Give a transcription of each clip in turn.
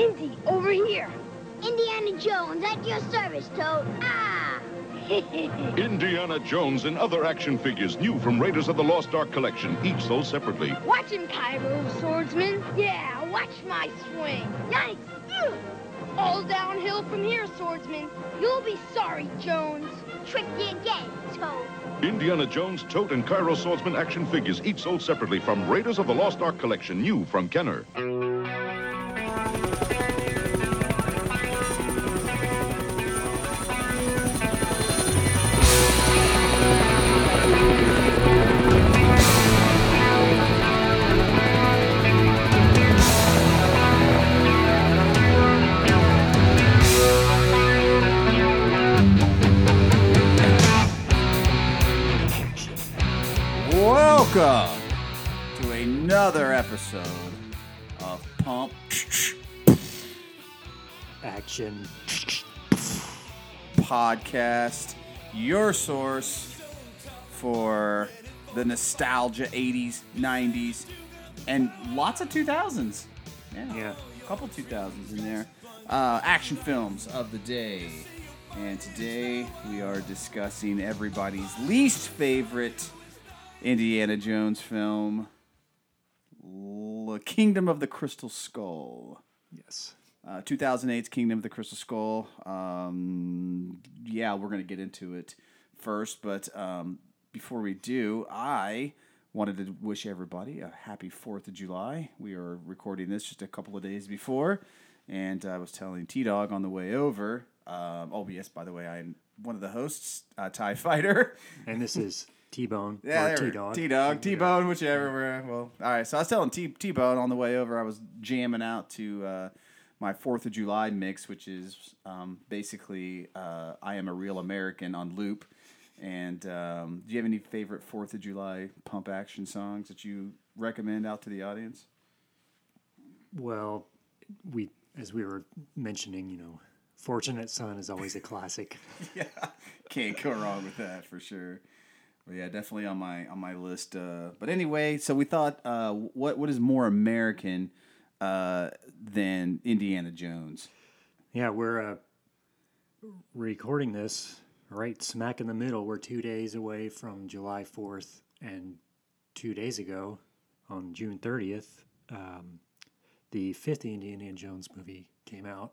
Indy, over here. Indiana Jones, at your service, Toht. Ah! Indiana Jones and other action figures new from Raiders of the Lost Ark collection, each sold separately. watch him, Cairo, swordsman. Yeah, watch my swing. Nice. Ugh. All downhill from here, swordsman. You'll be sorry, Jones. Tricked you again, Toht. Indiana Jones, Toht, and Cairo Swordsman action figures, each sold separately from Raiders of the Lost Ark collection, new from Kenner. Welcome to another episode of Pump action. Podcast, your source for the nostalgia 80s, 90s, and lots of 2000s. Yeah, Yeah. a couple 2000s in there. Uh, action films of the day. And today we are discussing everybody's least favorite Indiana Jones film, L- Kingdom of the Crystal Skull. Yes. Uh, 2008's Kingdom of the Crystal Skull. Um, yeah, we're going to get into it first, but um, before we do, I wanted to wish everybody a happy 4th of July. We are recording this just a couple of days before, and I was telling T Dog on the way over. Um, oh, yes, by the way, I'm one of the hosts, uh, TIE Fighter. And this is T Bone Yeah, T Dog. T Dog, T Bone, whichever. we're- Well, all right. So I was telling T T Bone on the way over, I was jamming out to uh, my Fourth of July mix, which is um, basically uh, "I Am a Real American" on loop. And um, do you have any favorite Fourth of July pump action songs that you recommend out to the audience? Well, we as we were mentioning, you know, Fortunate Son is always a classic. yeah, can't go wrong with that for sure. But yeah, definitely on my on my list. Uh, but anyway, so we thought, uh, what what is more American uh, than Indiana Jones? yeah, we're uh, recording this right smack in the middle. We're two days away from July 4th, and two days ago, on June 30th, um, the fifth Indiana Jones movie came out.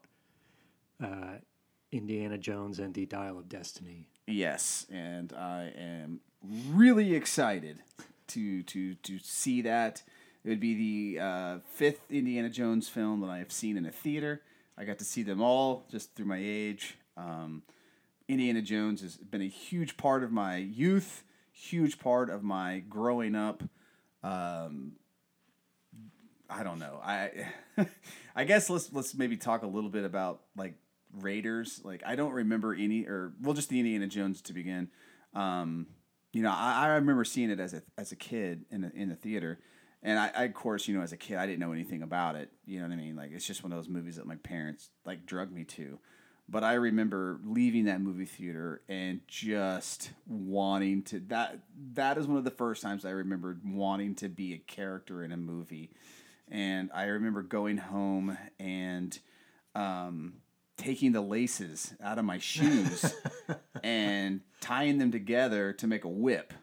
Uh, Indiana Jones and the Dial of Destiny. Yes, and I am really excited to to to see that. It would be the uh, fifth Indiana Jones film that I have seen in a theater. I got to see them all just through my age. Um, Indiana Jones has been a huge part of my youth, huge part of my growing up. Um, I don't know. I I guess let's let's maybe talk a little bit about like Raiders. Like I don't remember any or well just the Indiana Jones to begin. Um, you know, I, I remember seeing it as a as a kid in the in the theater. And I, I of course, you know, as a kid I didn't know anything about it. You know what I mean? Like it's just one of those movies that my parents like drug me to. But I remember leaving that movie theater and just wanting to that that is one of the first times I remembered wanting to be a character in a movie. And I remember going home and um, taking the laces out of my shoes and tying them together to make a whip.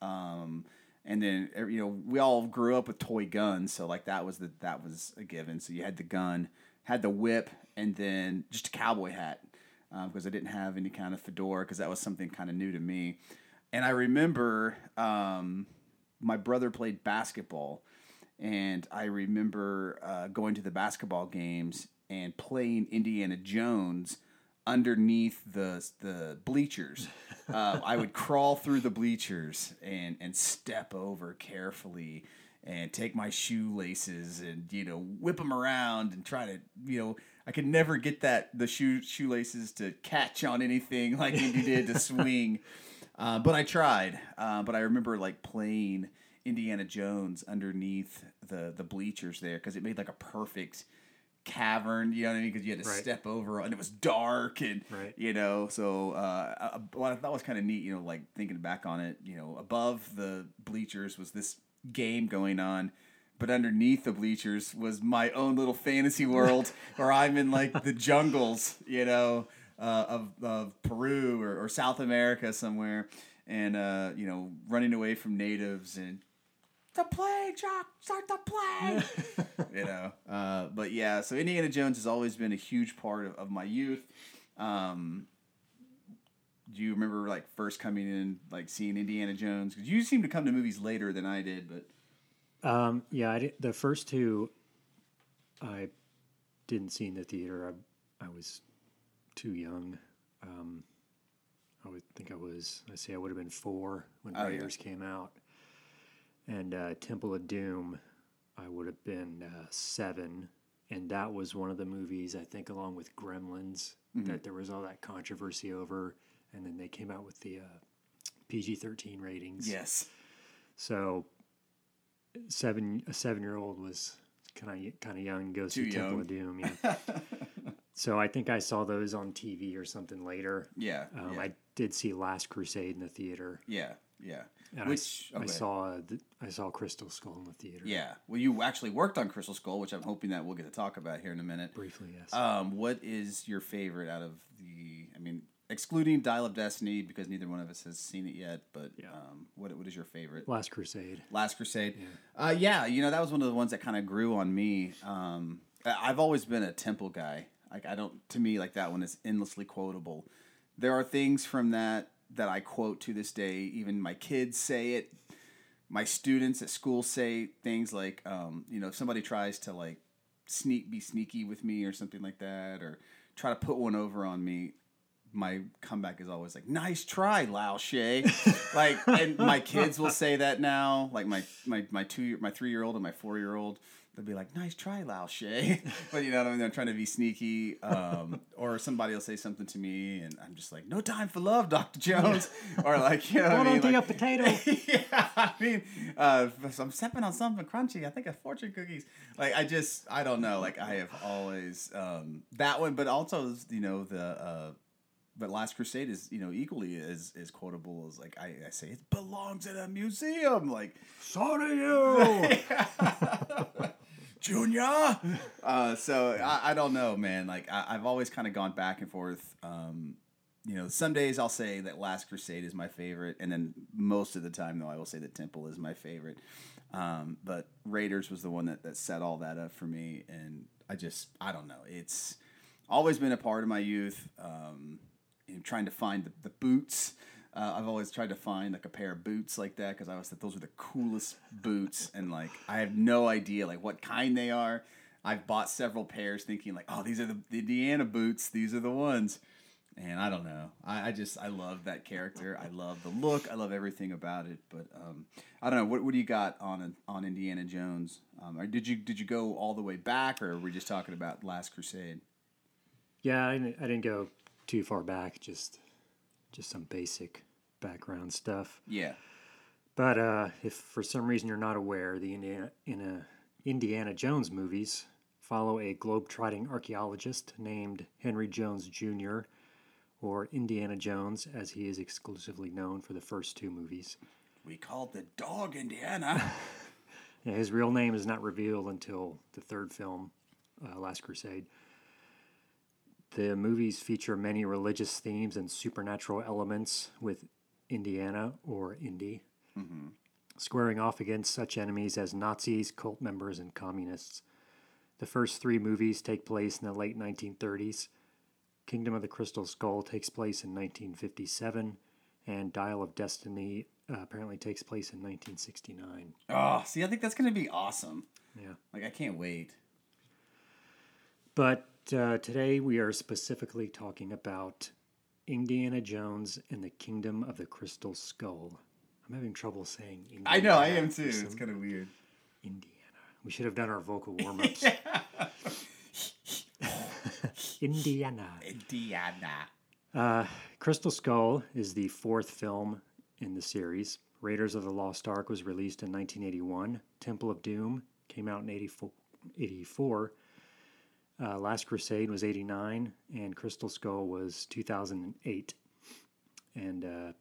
Um, and then er, you know we all grew up with toy guns, so like that was the that was a given. So you had the gun, had the whip, and then just a cowboy hat uh, because I didn't have any kind of fedora because that was something kind of new to me. And I remember um, my brother played basketball, and I remember uh, going to the basketball games and playing Indiana Jones underneath the the bleachers. Uh, I would crawl through the bleachers and and step over carefully and take my shoelaces and you know whip them around and try to you know I could never get that the shoe shoelaces to catch on anything like Indy did to swing. Uh, but I tried. Uh, but I remember like playing Indiana Jones underneath the the bleachers there because it made like a perfect cavern. You know what I mean? Because you had to Right. step over and it was dark and Right. you know. So uh, what I thought was kind of neat, you know, like thinking back on it, you know, above the bleachers was this game going on. but underneath the bleachers was my own little fantasy world where I'm in like the jungles, you know, uh, of of Peru or, or South America somewhere, and uh, you know, running away from natives and the plague, Jock, start the plague. you know, uh, but yeah, so Indiana Jones has always been a huge part of, of my youth. Um, do you remember like first coming in, like seeing Indiana Jones? Because you seem to come to movies later than I did, but Um, yeah, I did, the first two I didn't see in the theater. I, I was too young. Um, I would think I was. I say I would have been four when Oh, yeah. Raiders came out, and uh, Temple of Doom. I would have been uh, seven, and that was one of the movies I think, along with Gremlins, Mm-hmm. that there was all that controversy over, and then they came out with the uh, PG thirteen ratings. yes, So seven a seven year old was kind of kind of young. Goes Too to Temple of Doom. Yeah. so I think I saw those on TV or something later. yeah, Um, yeah, I did see Last Crusade in the theater, yeah, yeah. and Which I, s- I okay. saw uh, I saw Crystal Skull in the theater. Yeah, well, you actually worked on Crystal Skull, which I'm hoping that we'll get to talk about here in a minute. briefly. Yes. Um, what is your favorite out of the? I mean, excluding Dial of Destiny because neither one of us has seen it yet. But Yeah. um, what what is your favorite? Last Crusade. Last Crusade. Yeah. Uh, yeah, you know that was one of the ones that kind of grew on me. Um, I- I've always been a Temple guy. Like I don't, to me, like that one is endlessly quotable. There are things from that that I quote to this day. Even my kids say it. My students at school say things like, um, you know, if somebody tries to like sneak, be sneaky with me or something like that, or try to put one over on me, my comeback is always like, "Nice try, Lao Che." like, and my kids will say that now. Like my my my two year, my three year old and my four year old, they'll be like, "Nice try, Lao Che." but you know what I mean? They're trying to be sneaky. Um, or somebody will say something to me, and I'm just like, "No time for love, Doctor Jones." or like, you know, what I mean? Don't a potato. yeah, I mean, uh, I'm stepping on something crunchy. I think of fortune cookies. Like I just, I don't know. Like I have always um, that one, but also you know the. Uh, but Last Crusade is you know equally as as quotable as like I, I say it belongs in a museum like so do you. Junior. Uh, so I, I don't know, man. Like I, I've always kind of gone back and forth. Um, you know, some days I'll say that Last Crusade is my favorite, and then most of the time, though, I will say that Temple is my favorite. Um, but Raiders was the one that, that set all that up for me, and I just I don't know. It's always been a part of my youth. Um, trying to find the, the boots. Uh, I've always tried to find like a pair of boots like that because I always thought those were the coolest boots, and like I have no idea like what kind they are. I've bought several pairs thinking like, oh, these are the, the Indiana boots. These are the ones. And I don't know. I, I just I love that character. I love the look. I love everything about it. But um, I don't know. What, what do you got on on Indiana Jones? Um, or did you did you go all the way back, or were we just talking about Last Crusade? yeah, I I didn't go too far back. Just just some basic background stuff. Yeah. But uh, if for some reason you're not aware, the Indiana, in Indiana Jones movies follow a globe-trotting archaeologist named Henry Jones Jr., or Indiana Jones, as he is exclusively known for the first two movies. We called the dog Indiana. Yeah, his real name is not revealed until the third film, uh, Last Crusade. The movies feature many religious themes and supernatural elements with Indiana or Indy, squaring off against such enemies as Nazis, cult members, and communists. The first three movies take place in the late 1930s. Kingdom of the Crystal Skull takes place in 1957, and Dial of Destiny uh, apparently takes place in 1969. oh, see, I think that's gonna be awesome. Yeah. Like I can't wait. But uh, today we are specifically talking about Indiana Jones and the Kingdom of the Crystal Skull. I'm having trouble saying Indiana. I know I am too. It's kind of weird. Indiana. We should have done our vocal warm ups. Indiana. Indiana. Uh, Crystal Skull is the fourth film in the series. Raiders of the Lost Ark was released in 1981. Temple of Doom came out in 84. 84. Uh, Last Crusade was 89, and Crystal Skull was 2008. And uh,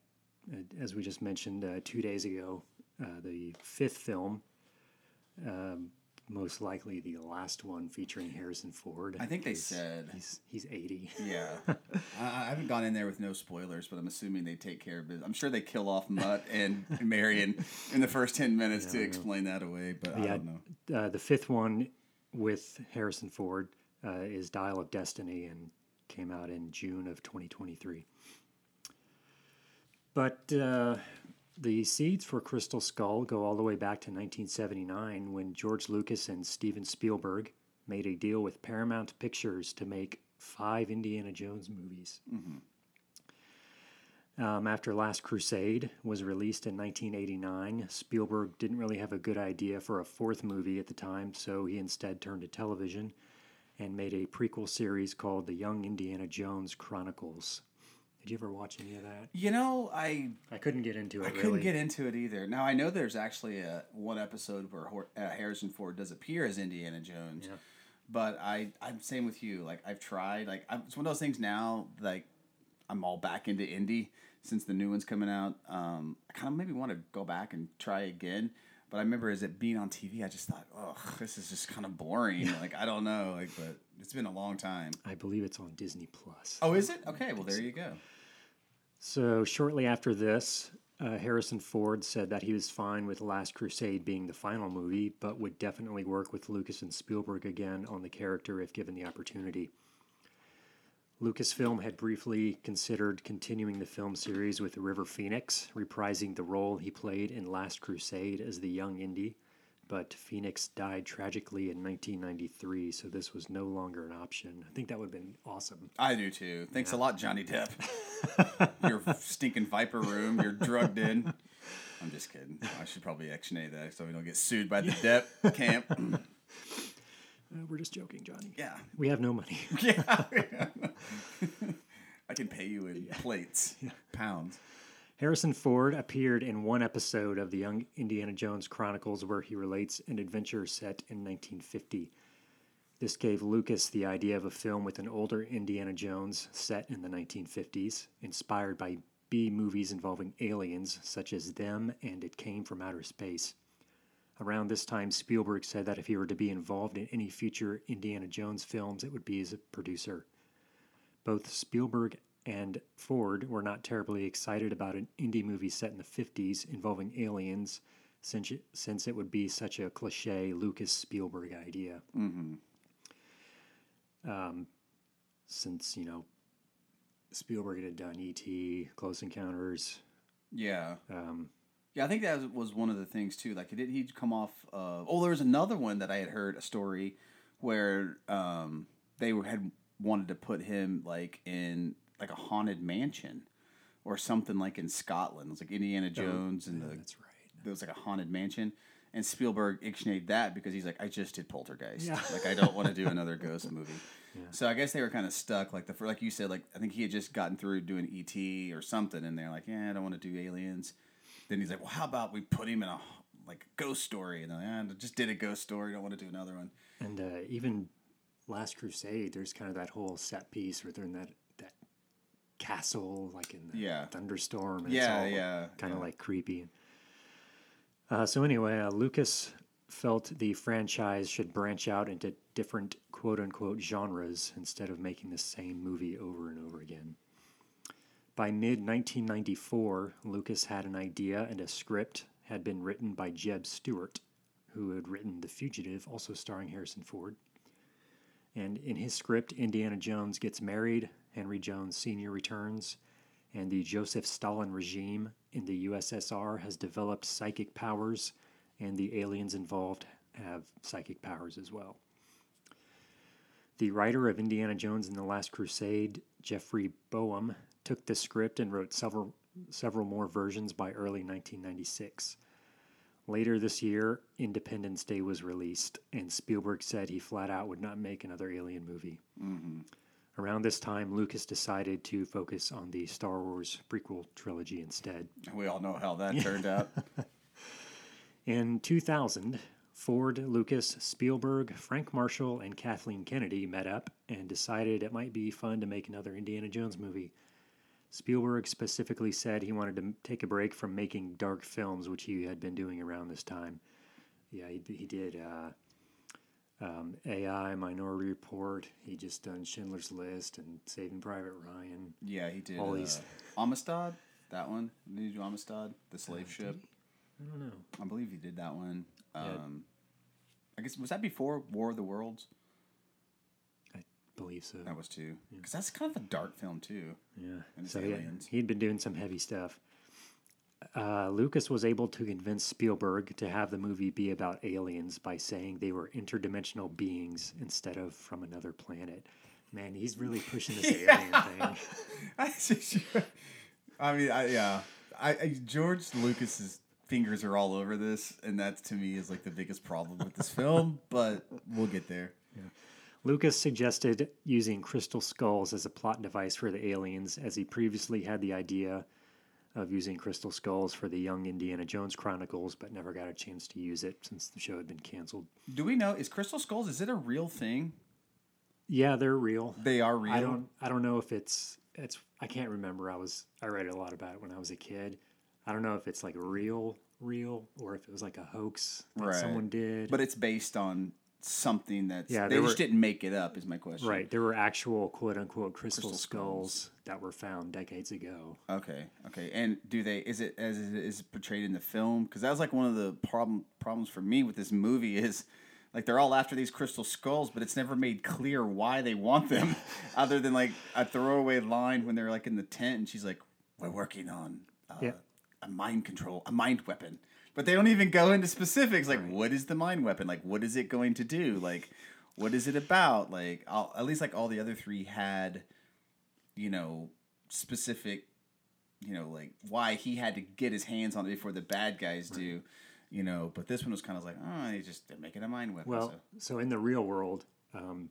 as we just mentioned uh, two days ago, uh, the fifth film Um, most likely the last one featuring Harrison Ford. I think they said- he's he's eighty. Yeah, I, I haven't gone in there with no spoilers, but I'm assuming they take care of it. I'm sure they kill off Mutt and Marion in the first ten minutes to explain that away. But I Yeah, don't know. uh, the fifth one with Harrison Ford uh, is Dial of Destiny and came out in June of 2023. But uh, the seeds for Crystal Skull go all the way back to 1979 when George Lucas and Steven Spielberg made a deal with Paramount Pictures to make five Indiana Jones movies. Um, after Last Crusade was released in 1989, Spielberg didn't really have a good idea for a fourth movie at the time, so he instead turned to television and made a prequel series called The Young Indiana Jones Chronicles. Did you ever watch any of that? You know, I I couldn't get into it. I really. couldn't get into it either. Now I know there's actually a one episode where Hor- uh, Harrison Ford does appear as Indiana Jones, Yeah. but I I'm same with you. Like I've tried. Like I'm, it's one of those things now. Like I'm all back into Indy since the new one's coming out. Um, I kind of maybe want to go back and try again. But I remember as it being on TV, I just thought, oh, this is just kind of boring. Like I don't know. Like, but it's been a long time. I believe it's on Disney Plus. Oh, is it? Okay. Well, there you go. So shortly after this, uh, Harrison Ford said that he was fine with Last Crusade being the final movie, but would definitely work with Lucas and Spielberg again on the character if given the opportunity. Lucasfilm had briefly considered continuing the film series with River Phoenix, reprising the role he played in Last Crusade as the young Indy, but Phoenix died tragically in 1993, so this was no longer an option. I think that would have been awesome. I do too. Thanks a lot, Johnny Depp. your stinking Viper room. You're drugged in. I'm just kidding. I should probably action A that so we don't get sued by the Depp camp. Uh, we're just joking, Johnny. Yeah. We have no money. Yeah. I can pay you in plates, pounds. Harrison Ford appeared in one episode of the Young Indiana Jones Chronicles where he relates an adventure set in 1950. This gave Lucas the idea of a film with an older Indiana Jones set in the 1950s, inspired by B movies involving aliens such as Them and It Came from Outer Space. Around this time, Spielberg said that if he were to be involved in any future Indiana Jones films, it would be as a producer. Both Spielberg and Ford were not terribly excited about an Indy movie set in the 50s involving aliens, since it, since it would be such a cliche Lucas Spielberg idea. Mm-hmm. Um, since, you know, Spielberg had done E.T., Close Encounters. Yeah. Um, Yeah, I think that was- one of the things too. Like, did he come off of? Oh, there was another one that I had heard a story where um, they were, had wanted to put him like in like a haunted mansion or something like in Scotland. It was like Indiana Jones and yeah, the that's right. there was like a haunted mansion. And Spielberg ictioned that because he's like, I just did Poltergeist. Yeah. Like, I don't want to do another ghost movie. So I guess they were kind of stuck. Like the like you said, like I think he had just gotten through doing ET or something, and they're like, yeah, I don't want to do aliens. Then he's like, well, how about we put him in a like ghost story? And they're like, "Ah, I just did a ghost story. Don't want to do another one. And uh, even Last Crusade, there's kind of that whole set piece where they're in that, that castle, like in the Yeah. thunderstorm. And Yeah, it's all yeah, Kind of yeah. like creepy. Uh, so, anyway, uh, Lucas felt the franchise should branch out into different quote unquote genres instead of making the same movie over and over again. By mid 1994, Lucas had an idea and a script had been written by Jeb Stuart, who had written The Fugitive, also starring Harrison Ford. And in his script, Indiana Jones gets married, Henry Jones Sr. returns, and the Joseph Stalin regime in the USSR has developed psychic powers, and the aliens involved have psychic powers as well. The writer of Indiana Jones and the Last Crusade, Jeffrey Boam, took the script and wrote several several more versions by early 1996. Later this year, Independence Day was released, and Spielberg said he flat out would not make another alien movie. Mm-hmm. Around this time, Lucas decided to focus on the Star Wars prequel trilogy instead. We all know how that turned out. In 2000, Ford, Lucas, Spielberg, Frank Marshall, and Kathleen Kennedy met up and decided it might be fun to make another Indiana Jones movie. Spielberg specifically said he wanted to take a break from making dark films, which he had been doing around this time. yeah, he, he did uh, um, AI, Minority Report. He just done Schindler's List and Saving Private Ryan. Yeah, he did. All uh, these- Amistad, that one. Did he do Amistad, the slave ship? I don't know. I believe he did that one. Yeah. Um, I guess was that before War of the Worlds? Believe so. That was too. Because that's kind of a dark film too. Yeah. And it's so yeah, he'd been doing some heavy stuff. Uh, Lucas was able to convince Spielberg to have the movie be about aliens by saying they were interdimensional beings instead of from another planet. Man, he's really pushing this alien thing. I mean, I, yeah, I, I George Lucas's fingers are all over this, and that to me is like the biggest problem with this film. But we'll get there. Lucas suggested using crystal skulls as a plot device for the aliens, as he previously had the idea of using crystal skulls for the young Indiana Jones Chronicles, but never got a chance to use it since the show had been canceled. Do we know is Crystal Skulls? Is it a real thing? Yeah, they're real. They are real. I don't I don't know if it's it's I can't remember. I was I read a lot about it when I was a kid. I don't know if it's like real real or if it was like a hoax that Right. someone did. But it's based on something that's. Yeah, they there just were- didn't make it up. Is my question. right, there were actual quote unquote crystal, Crystal skulls, skulls. that were found decades ago. Okay. Okay. And do they? Is it as it is portrayed in the film? Because that was like one of the problem problems for me with this movie is. Like they're all after these crystal skulls, but it's never made clear why they want them, other than like a throwaway line when they're like in the tent and she's like, "We're working on uh, Yeah. a mind control, a mind weapon," but they don't even go into specifics. Like, what is the mind weapon? Like, what is it going to do? Like, what is it about? Like, all, at least like all the other three had, you know, specific you know, like why he had to get his hands on it before the bad guys do, you know. But this one was kind of like, oh, they just they're making a mind weapon. Well, so. so in the real world, um,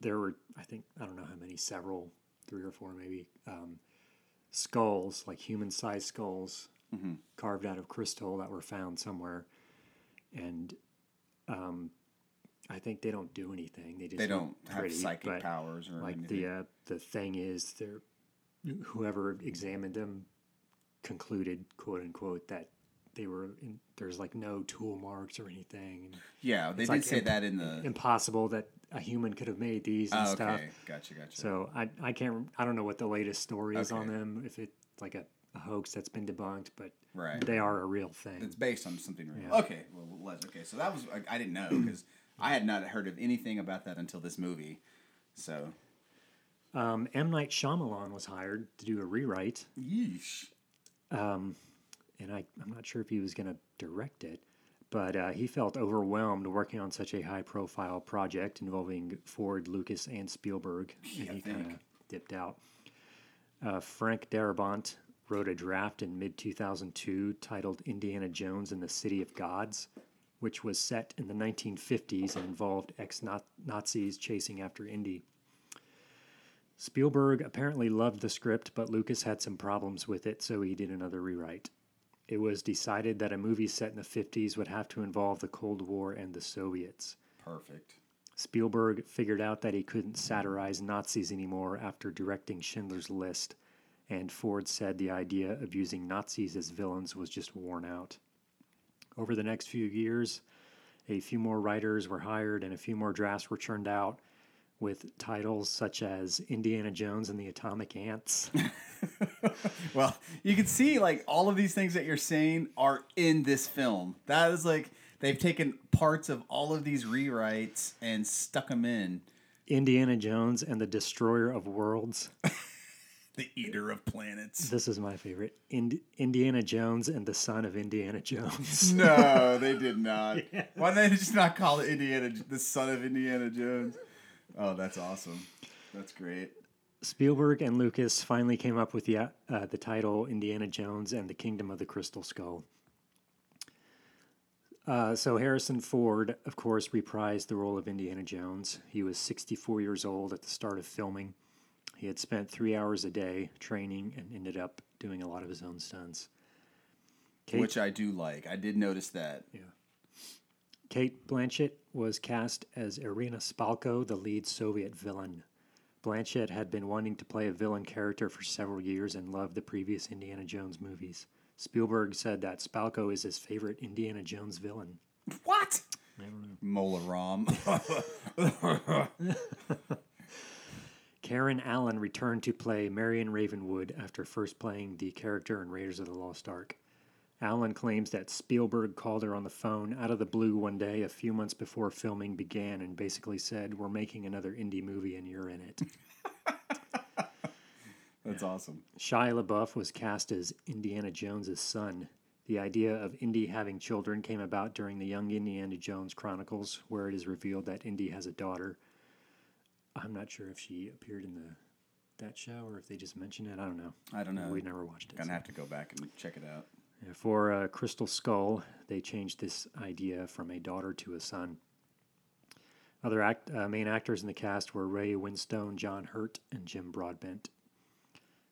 there were I think I don't know how many, several, three or four maybe, um, skulls like human-sized skulls Mm-hmm. carved out of crystal that were found somewhere, and um, I think they don't do anything. They just they don't have pretty, psychic but, powers or Like anything. the uh, the thing is, they're whoever examined them concluded, quote unquote, that they were in, there's like no tool marks or anything. Yeah, they it's did like say imp- that in the. impossible that a human could have made these and Oh, stuff. okay, gotcha, gotcha. So I I can't I don't know what the latest story is on them if it's like a, a hoax that's been debunked, but Right. they are a real thing. it's based on something real. Yeah. Okay, well, okay. So that was I, I didn't know because I had not heard of anything about that until this movie. So Um, M Night Shyamalan was hired to do a rewrite, yeesh. and I I'm not sure if he was going to direct it, but uh, he felt overwhelmed working on such a high profile project involving Ford, Lucas, and Spielberg, and Yeah, he kind of dipped out. Uh, Frank Darabont wrote a draft in mid 2002 titled Indiana Jones and the City of Gods, which was set in the 1950s and involved ex Nazis chasing after Indy. Spielberg apparently loved the script, but Lucas had some problems with it, so he did another rewrite. It was decided that a movie set in the 50s would have to involve the Cold War and the Soviets. Perfect. Spielberg figured out that he couldn't satirize Nazis anymore after directing Schindler's List, and Ford said the idea of using Nazis as villains was just worn out. Over the next few years, a few more writers were hired and a few more drafts were churned out with titles such as Indiana Jones and the Atomic Ants. Well, you can see like all of these things that you're saying are in this film. That is like they've taken parts of all of these rewrites and stuck them in. Indiana Jones and the Destroyer of Worlds. The Eater of Planets. This is my favorite. Ind- Indiana Jones and the Son of Indiana Jones. no, they did not. Why did they just not call it Indiana, the son of Indiana Jones? Oh, that's awesome. That's great. Spielberg and Lucas finally came up with the uh, the title Indiana Jones and the Kingdom of the Crystal Skull. Uh, so Harrison Ford, of course, reprised the role of Indiana Jones. He was 64 years old at the start of filming. He had spent three hours a day training and ended up doing a lot of his own stunts. Cate, Which I do like. I did notice that. Cate Blanchett was cast as Irina Spalko, the lead Soviet villain. Blanchett had been wanting to play a villain character for several years and loved the previous Indiana Jones movies. Spielberg said that Spalko is his favorite Indiana Jones villain. What? Mola Ram. Karen Allen returned to play Marion Ravenwood after first playing the character in Raiders of the Lost Ark. Allen claims that Spielberg called her on the phone out of the blue one day a few months before filming began and basically said, We're making another Indy movie and you're in it. That's awesome. Shia LaBeouf was cast as Indiana Jones's son. The idea of Indy having children came about during the Young Indiana Jones Chronicles, where it is revealed that Indy has a daughter. I'm not sure if she appeared in the that show or if they just mentioned it. I don't know. I don't know. We never watched it. Gonna so. have to go back and check it out. Yeah, For uh, Crystal Skull, they changed this idea from a daughter to a son. Other act, uh, main actors in the cast were Ray Winstone, John Hurt, and Jim Broadbent.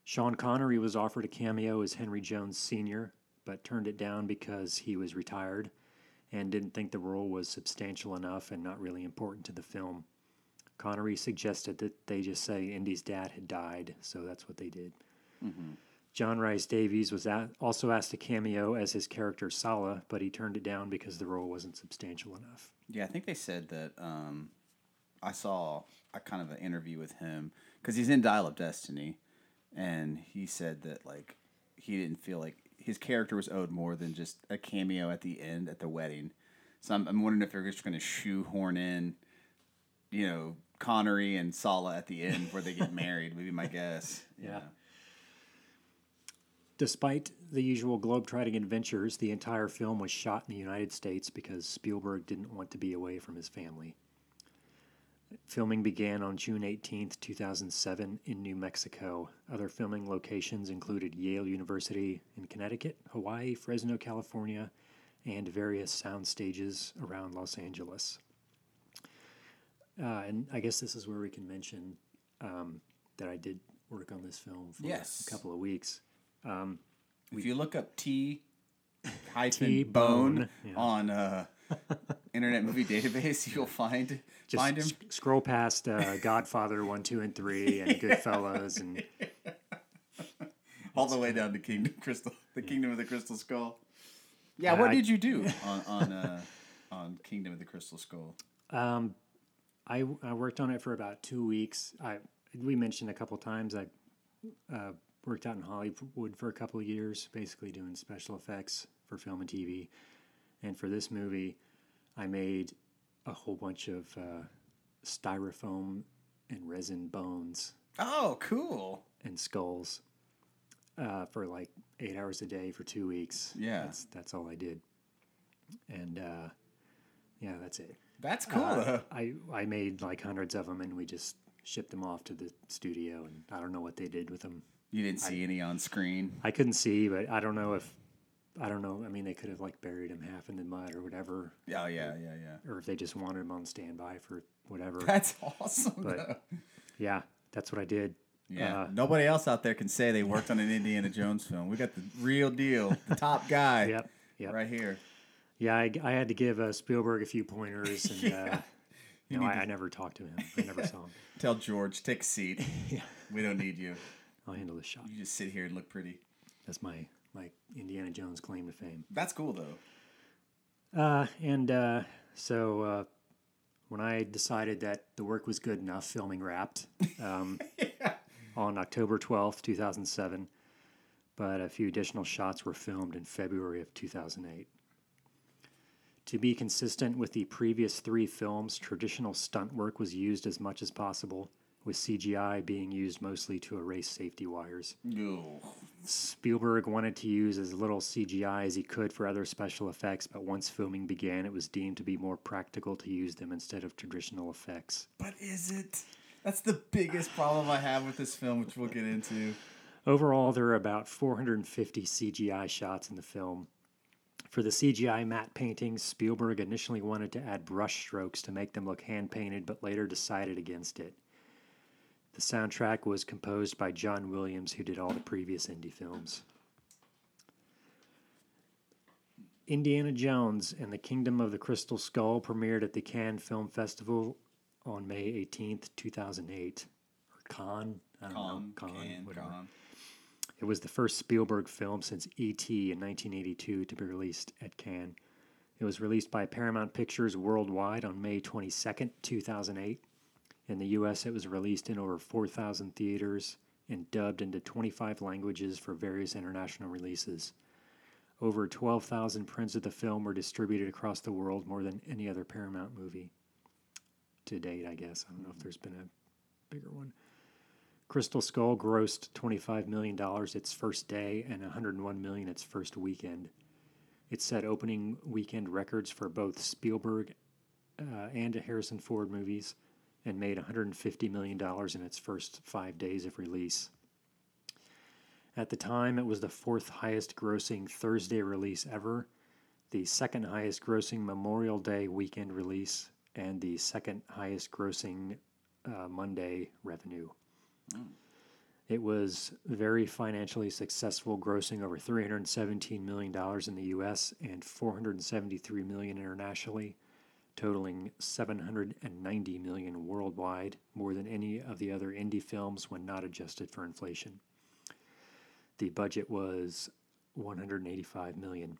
Sean Connery was offered a cameo as Henry Jones Sr., but turned it down because he was retired and didn't think the role was substantial enough and not really important to the film. Connery suggested that they just say Indy's dad had died, so that's what they did. John Rhys-Davies was a also asked to cameo as his character Sallah, but he turned it down because the role wasn't substantial enough. Yeah, I think they said that. Um, I saw a kind of an interview with him because he's in Dial of Destiny, and he said that like he didn't feel like his character was owed more than just a cameo at the end at the wedding. So I'm, I'm wondering if they're just going to shoehorn in, you know, Connery and Sallah at the end where they get married. Would be my guess. Yeah. Despite the usual globetrotting adventures, the entire film was shot in the United States because Spielberg didn't want to be away from his family. Filming began on June 18, 2007, in New Mexico. Other filming locations included Yale University in Connecticut, Hawaii, Fresno, California, and various sound stages around Los Angeles. Uh, and I guess this is where we can mention um, that I did work on this film for Yes. a couple of weeks. If you look up T hyphen bone yeah. on uh, Internet Movie Database, you'll find Just find him. sc- scroll past uh, Godfather 1, 2, and 3 and Goodfellas. And all the way down to Kingdom Crystal, the Kingdom of the Crystal Skull. Yeah, what I- did you do on on uh, on Kingdom of the Crystal Skull? um, I, I worked on it for about two weeks. I We mentioned a couple times I uh, worked out in Hollywood for a couple of years, basically doing special effects for film and TV. And for this movie, I made a whole bunch of uh, styrofoam and resin bones Oh, cool. and skulls uh, for like eight hours a day for two weeks. Yeah. that's that's all I did, and uh, yeah, that's it. That's cool. Uh. I I made like hundreds of them, and we just shipped them off to the studio, and I don't know what they did with them. You didn't see any on screen. I couldn't see, but I don't know if I don't know. I mean, they could have like buried them half in the mud or whatever, Oh yeah, yeah, yeah. or if they just wanted them on standby for whatever. That's awesome. But- though. yeah, that's what I did. Yeah, Uh, nobody else out there can say they worked on an Indiana Jones film. We got the real deal, the top guy, Yep. Yep. right here. Yeah, I, I had to give uh, Spielberg a few pointers, and uh, you know, I, I never talked to him. I never saw him. Tell George, take a seat. We don't need you. I'll handle the shot. You just sit here and look pretty. That's my my Indiana Jones claim to fame. That's cool though. Uh, and uh, so uh, when I decided that the work was good enough, filming wrapped um, on October twelfth, two thousand seven. But a few additional shots were filmed in February of two thousand eight. To be consistent with the previous three films, traditional stunt work was used as much as possible, with CGI being used mostly to erase safety wires. No. Spielberg wanted to use as little CGI as he could for other special effects, but once filming began, it was deemed to be more practical to use them instead of traditional effects. But is it? That's the biggest problem I have with this film, which we'll get into. Overall, there are about 450 CGI shots in the film. For the CGI matte paintings, Spielberg initially wanted to add brush strokes to make them look hand painted, but later decided against it. The soundtrack was composed by John Williams, who did all the previous Indy films. Indiana Jones and the Kingdom of the Crystal Skull premiered at the Cannes Film Festival on May 18th, 2008. Or Cannes? I don't know. Con, Cannes, can, whatever. con. It was the first Spielberg film since E.T. in 1982 to be released at Cannes. It was released by Paramount Pictures worldwide on May 22, 2008. In the US, it was released in over 4,000 theaters and dubbed into 25 languages for various international releases. Over 12,000 prints of the film were distributed across the world, more than any other Paramount movie to date, I guess. I don't know if there's been a bigger one. Crystal Skull grossed $25 million its first day and 101 million its first weekend. It set opening weekend records for both Spielberg uh, and Harrison Ford movies and made $150 million in its first five days of release. At the time, it was the fourth highest grossing Thursday release ever, the second highest grossing Memorial Day weekend release, and the second highest grossing uh, Monday revenue. It was very financially successful, grossing over $317 million in the US and 473 million internationally totaling 790 million worldwide, more than any of the other Indy films when not adjusted for inflation. The budget was 185 million.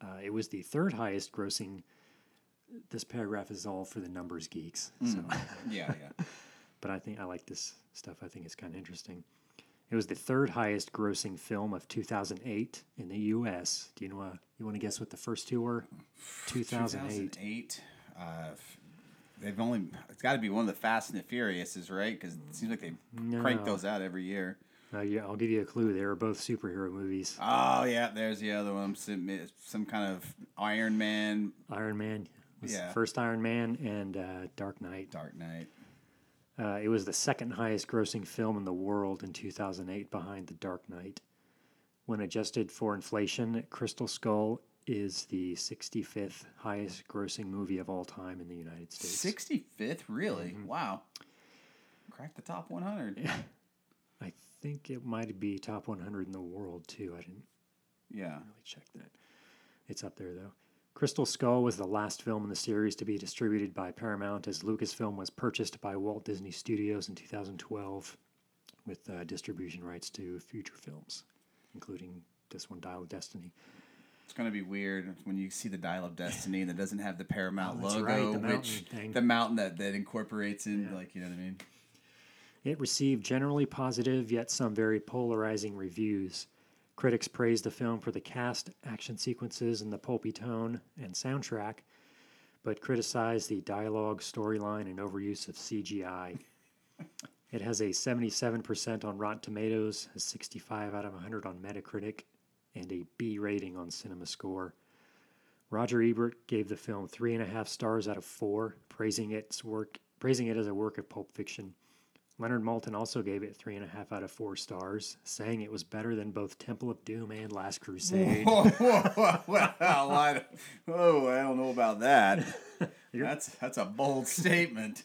Uh, it was the third highest grossing. This paragraph is all for the numbers geeks, so. Yeah, yeah. but I think I like this stuff. I think it's kind of interesting. It was the third highest grossing film of 2008 in the U.S. Do you know? Uh, you want to guess what the first two were? 2008. 2008. Uh, they've only. It's got to be one of the Fast and the Furiouses, right? Because it seems like they crank those out every year. Uh, yeah, I'll give you a clue. They were both superhero movies. Oh yeah, there's the other one. Some, some kind of Iron Man, Iron Man was Yeah. first Iron Man and uh, Dark Knight. Dark Knight. Uh, it was the second highest grossing film in the world in 2008 behind The Dark Knight. When adjusted for inflation, Crystal Skull is the 65th highest grossing movie of all time in the United States. Sixty fifth, really? Mm-hmm. Wow. Cracked the top one hundred. I think it might be top 100 in the world too. I didn't Yeah. really check that. It's up there though. Crystal Skull was the last film in the series to be distributed by Paramount as Lucasfilm was purchased by Walt Disney Studios in 2012 with uh, distribution rights to future films, including this one, Dial of Destiny. It's gonna be weird when you see the Dial of Destiny and it doesn't have the Paramount Oh, logo, right, the mountain which thing. the mountain that, that incorporates in, like you know what I mean. It received generally positive, yet some very polarizing reviews. Critics praised the film for the cast, action sequences, and the pulpy tone and soundtrack, but criticized the dialogue, storyline, and overuse of CGI. it has a 77% on Rotten Tomatoes, a 65 out of 100 on Metacritic, and a B rating on CinemaScore. Roger Ebert gave the film three and a half stars out of four, praising its work, praising it as a work of pulp fiction. Leonard Maltin also gave it three and a half out of four stars, saying it was better than both Temple of Doom and Last Crusade. Whoa, whoa, whoa, well, I oh, I don't know about that. that's that's a bold statement.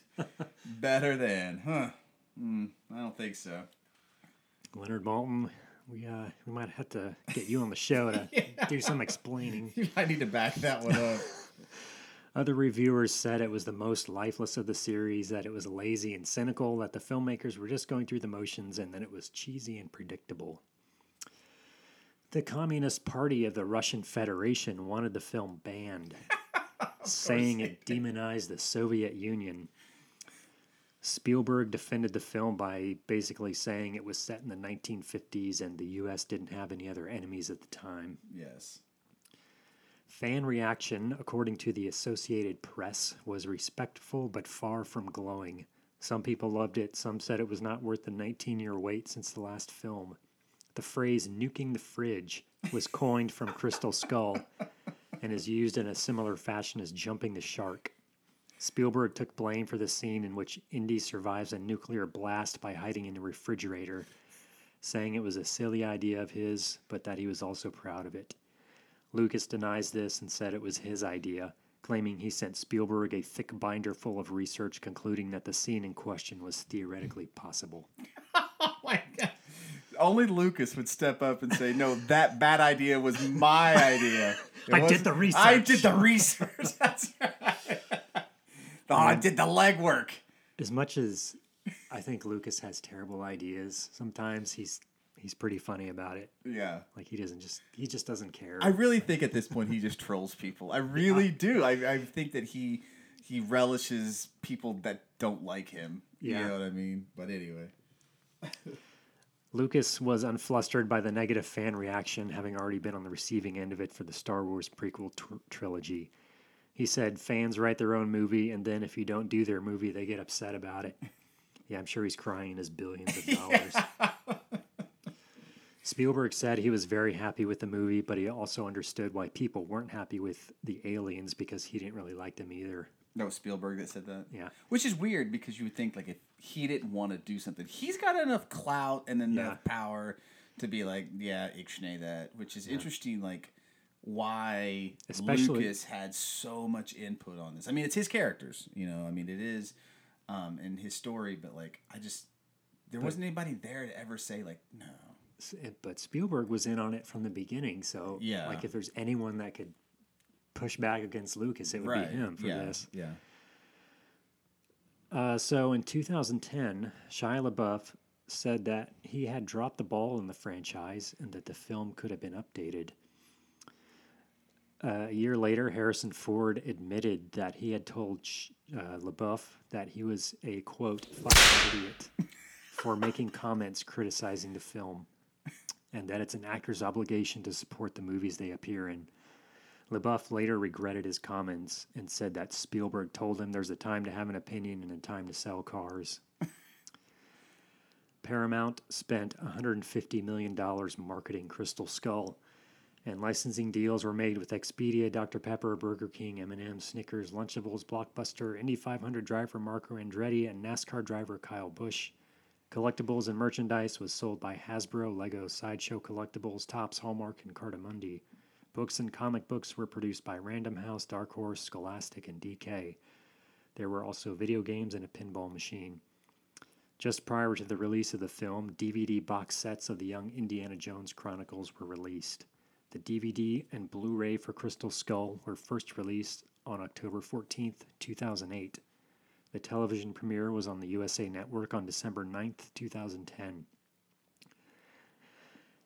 Better than, huh? Hmm, I don't think so. Leonard Maltin, we uh, we might have to get you on the show to do some explaining. You might need to back that one up. Other reviewers said it was the most lifeless of the series, that it was lazy and cynical, that the filmmakers were just going through the motions, and that it was cheesy and predictable. The Communist Party of the Russian Federation wanted the film banned, saying it demonized the Soviet Union. Spielberg defended the film by basically saying it was set in the 1950s and the US didn't have any other enemies at the time. yes. Fan reaction, according to the Associated Press, was respectful but far from glowing. Some people loved it, some said it was not worth the 19 year wait since the last film. The phrase nuking the fridge was coined from Crystal Skull and is used in a similar fashion as jumping the shark. Spielberg took blame for the scene in which Indy survives a nuclear blast by hiding in a refrigerator, saying it was a silly idea of his, but that he was also proud of it. Lucas denies this and said it was his idea, claiming he sent Spielberg a thick binder full of research concluding that the scene in question was theoretically possible. Oh my god. Only Lucas would step up and say, "No, that bad idea was my idea. I did the research." I did the research. That's right. Oh, I mm. did the legwork." As much as I think Lucas has terrible ideas, sometimes he's he's pretty funny about it. Yeah. Like he doesn't just he just doesn't care. I really think at this point he just trolls people. I really do. I, I think that he he relishes people that don't like him. You Yeah. know what I mean? But anyway. Lucas was unflustered by the negative fan reaction, having already been on the receiving end of it for the Star Wars prequel tr- trilogy. He said, Fans write their own movie, and then if you don't do their movie, they get upset about it. Yeah, I'm sure he's crying in his billions of dollars. Spielberg said he was very happy with the movie, but he also understood why people weren't happy with the aliens because he didn't really like them either. No, Spielberg that said that. Yeah. Which is weird because you would think like if he didn't want to do something, he's got enough clout and enough Yeah. power to be like, yeah, Ixnay that. Which is interesting, like why Especially- Lucas had so much input on this. I mean, it's his characters, you know. I mean, it is um, in his story, but like, I just there wasn't anybody there to ever say like, no. But Spielberg was in on it from the beginning, so Yeah. like if there's anyone that could push back against Lucas, it would be him for yeah. this. Yeah. Uh, so in 2010, Shia LaBeouf said that he had dropped the ball in the franchise and that the film could have been updated. Uh, a year later, Harrison Ford admitted that he had told uh, LaBeouf that he was a quote fucking idiot for making comments criticizing the film, and that it's an actor's obligation to support the movies they appear in. LaBeouf later regretted his comments and said that Spielberg told him there's a time to have an opinion and a time to sell cars. Paramount spent $150 million marketing Crystal Skull, and licensing deals were made with Expedia, Dr. Pepper, Burger King, M&M, Snickers, Lunchables, Blockbuster, Indy 500 driver Marco Andretti, and NASCAR driver Kyle Busch. Collectibles and merchandise was sold by Hasbro, Lego, Sideshow Collectibles, Topps, Hallmark, and Cartamundi. Books and comic books were produced by Random House, Dark Horse, Scholastic, and DK. There were also video games and a pinball machine. Just prior to the release of the film, DVD box sets of the Young Indiana Jones Chronicles were released. The DVD and Blu ray for Crystal Skull were first released on October 14th, 2008. The television premiere was on the USA Network on December 9th, 2010.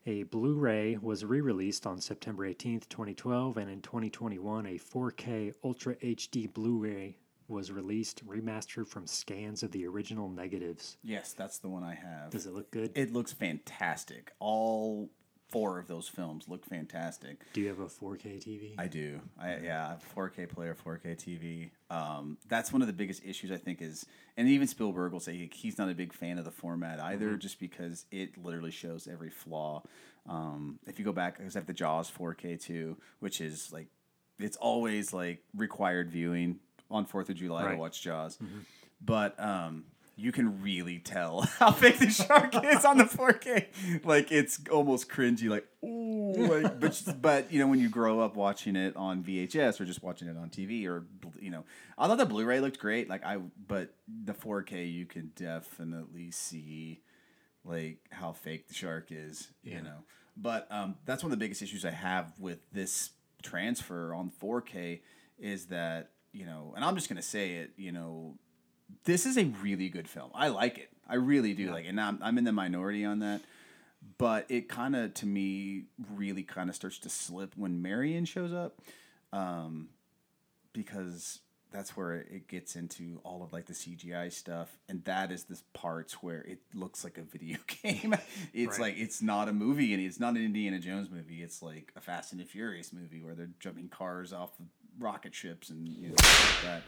A Blu ray was re released on September 18th, 2012, and in 2021, a 4K Ultra HD Blu ray was released, remastered from scans of the original negatives. Yes, that's the one I have. Does it look good? It looks fantastic. All four of those films look fantastic. Do you have a 4K TV? I do. I yeah, I have a 4K player, 4K TV. Um, that's one of the biggest issues I think is, and even Spielberg will say he- he's not a big fan of the format either, just because it literally shows every flaw. Um, if you go back, because I have the Jaws 4K too, which is like, it's always like required viewing on Fourth of July Right. to watch Jaws, but um, you can really tell how big the shark is on the 4K. Like it's almost cringy. Like ooh, like but but you know when you grow up watching it on VHS or just watching it on TV or you know I thought the Blu-ray looked great. Like I but the 4K you can definitely see like how fake the shark is. You know, but um, that's one of the biggest issues I have with this transfer on 4K is that you know, and I'm just gonna say it. You know, this is a really good film. I like it. I really do like it. And I'm, I'm in the minority on that. But it kind of, to me, really kind of starts to slip when Marion shows up. Um, because that's where it gets into all of like the CGI stuff. And that is the parts where it looks like a video game. it's Right. like, it's not a movie and it's not an Indiana Jones movie. It's like a Fast and the Furious movie where they're jumping cars off of rocket ships and you know, stuff like that.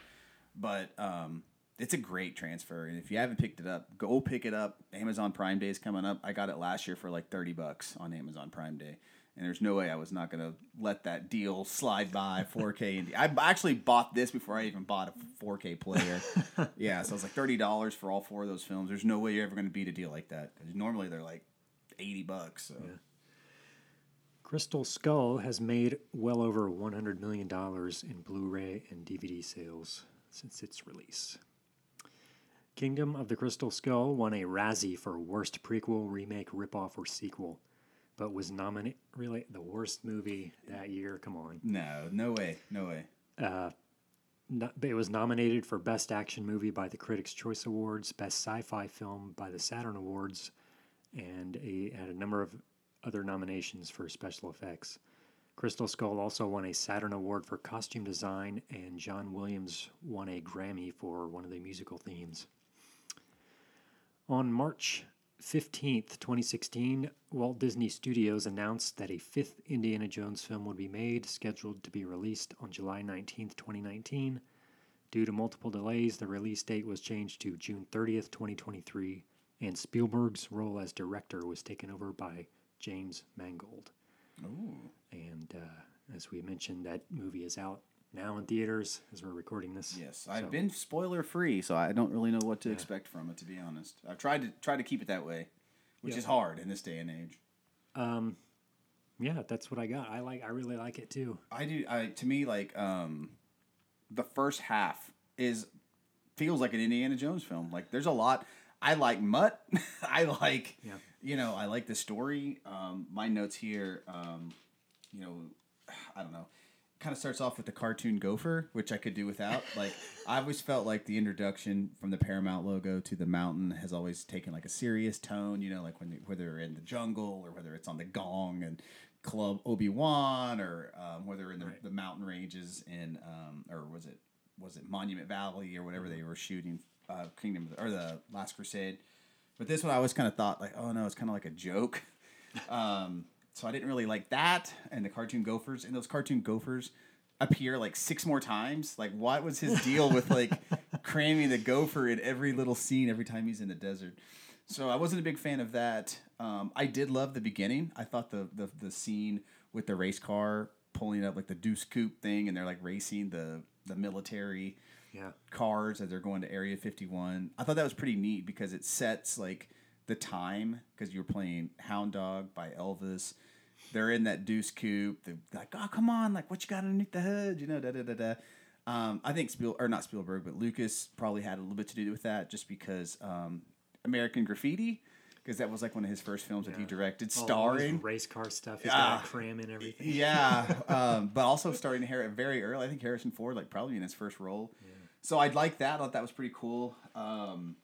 But um, it's a great transfer, and if you haven't picked it up, go pick it up. Amazon Prime Day is coming up. I got it last year for like thirty bucks on Amazon Prime Day, and there's no way I was not gonna let that deal slide by. 4K, and I actually bought this before I even bought a 4K player. yeah, so it's like thirty dollars for all four of those films. There's no way you're ever gonna beat a deal like that. normally they're like eighty bucks. So. Crystal Skull has made well over $100 million in Blu ray and DVD sales since its release. Kingdom of the Crystal Skull won a Razzie for Worst Prequel, Remake, Ripoff, or Sequel, but was nominated. Really? The worst movie that year? Come on. No, no way, no way. Uh, no- It was nominated for Best Action Movie by the Critics' Choice Awards, Best Sci Fi Film by the Saturn Awards, and a, had a number of other nominations for special effects. Crystal Skull also won a Saturn Award for costume design, and John Williams won a Grammy for one of the musical themes. On March 15th, 2016, Walt Disney Studios announced that a fifth Indiana Jones film would be made, scheduled to be released on July 19th, 2019. Due to multiple delays, the release date was changed to June 30th, 2023, and Spielberg's role as director was taken over by James Mangold. Ooh. And uh, as we mentioned, that movie is out now in theaters as we're recording this. Yes, I've So- been spoiler free, so I don't really know what to expect from it. To be honest, I've tried to try to keep it that way, which Yeah. is hard in this day and age. Um, yeah, that's what I got. I like. I really like it too. I do. I to me like um, the first half is feels like an Indiana Jones film. Like there's a lot. I like Mutt. I like. Yeah. You know, I like the story. Um, my notes here. Um, you know, I don't know. Kind of starts off with the cartoon gopher, which I could do without. Like I always felt like the introduction from the Paramount logo to the mountain has always taken like a serious tone. You know, like when whether they're in the jungle or whether it's on the Gong and Club Obi Wan or um, whether in the, Right. the mountain ranges in um, or was it was it Monument Valley or whatever they were shooting uh, Kingdom or the Last Crusade. But this one I always kind of thought like, oh no, it's kind of like a joke. Um, so I didn't really like that and the cartoon gophers and those cartoon gophers appear like six more times. Like, what was his deal with like cramming the gopher in every little scene every time he's in the desert? So I wasn't a big fan of that. Um, I did love the beginning. I thought the, the the scene with the race car pulling up like the Deuce Coupe thing, and they're like racing the the military Yeah. cars as they're going to Area 51. I thought that was pretty neat because it sets like the time because you're playing Hound Dog by Elvis. They're in that Deuce Coupe. They're like, oh, come on, like what you got underneath the hood, you know, da da da da. Um, I think Spiel or not Spielberg, but Lucas probably had a little bit to do with that, just because um, American Graffiti, because that was like one of his first films that he directed, All starring race car stuff. He's Ah. got cram in everything. yeah, um, but also starting Har- very early. I think Harrison Ford, like probably in his first role. So I'd like that. I thought that was pretty cool. Um,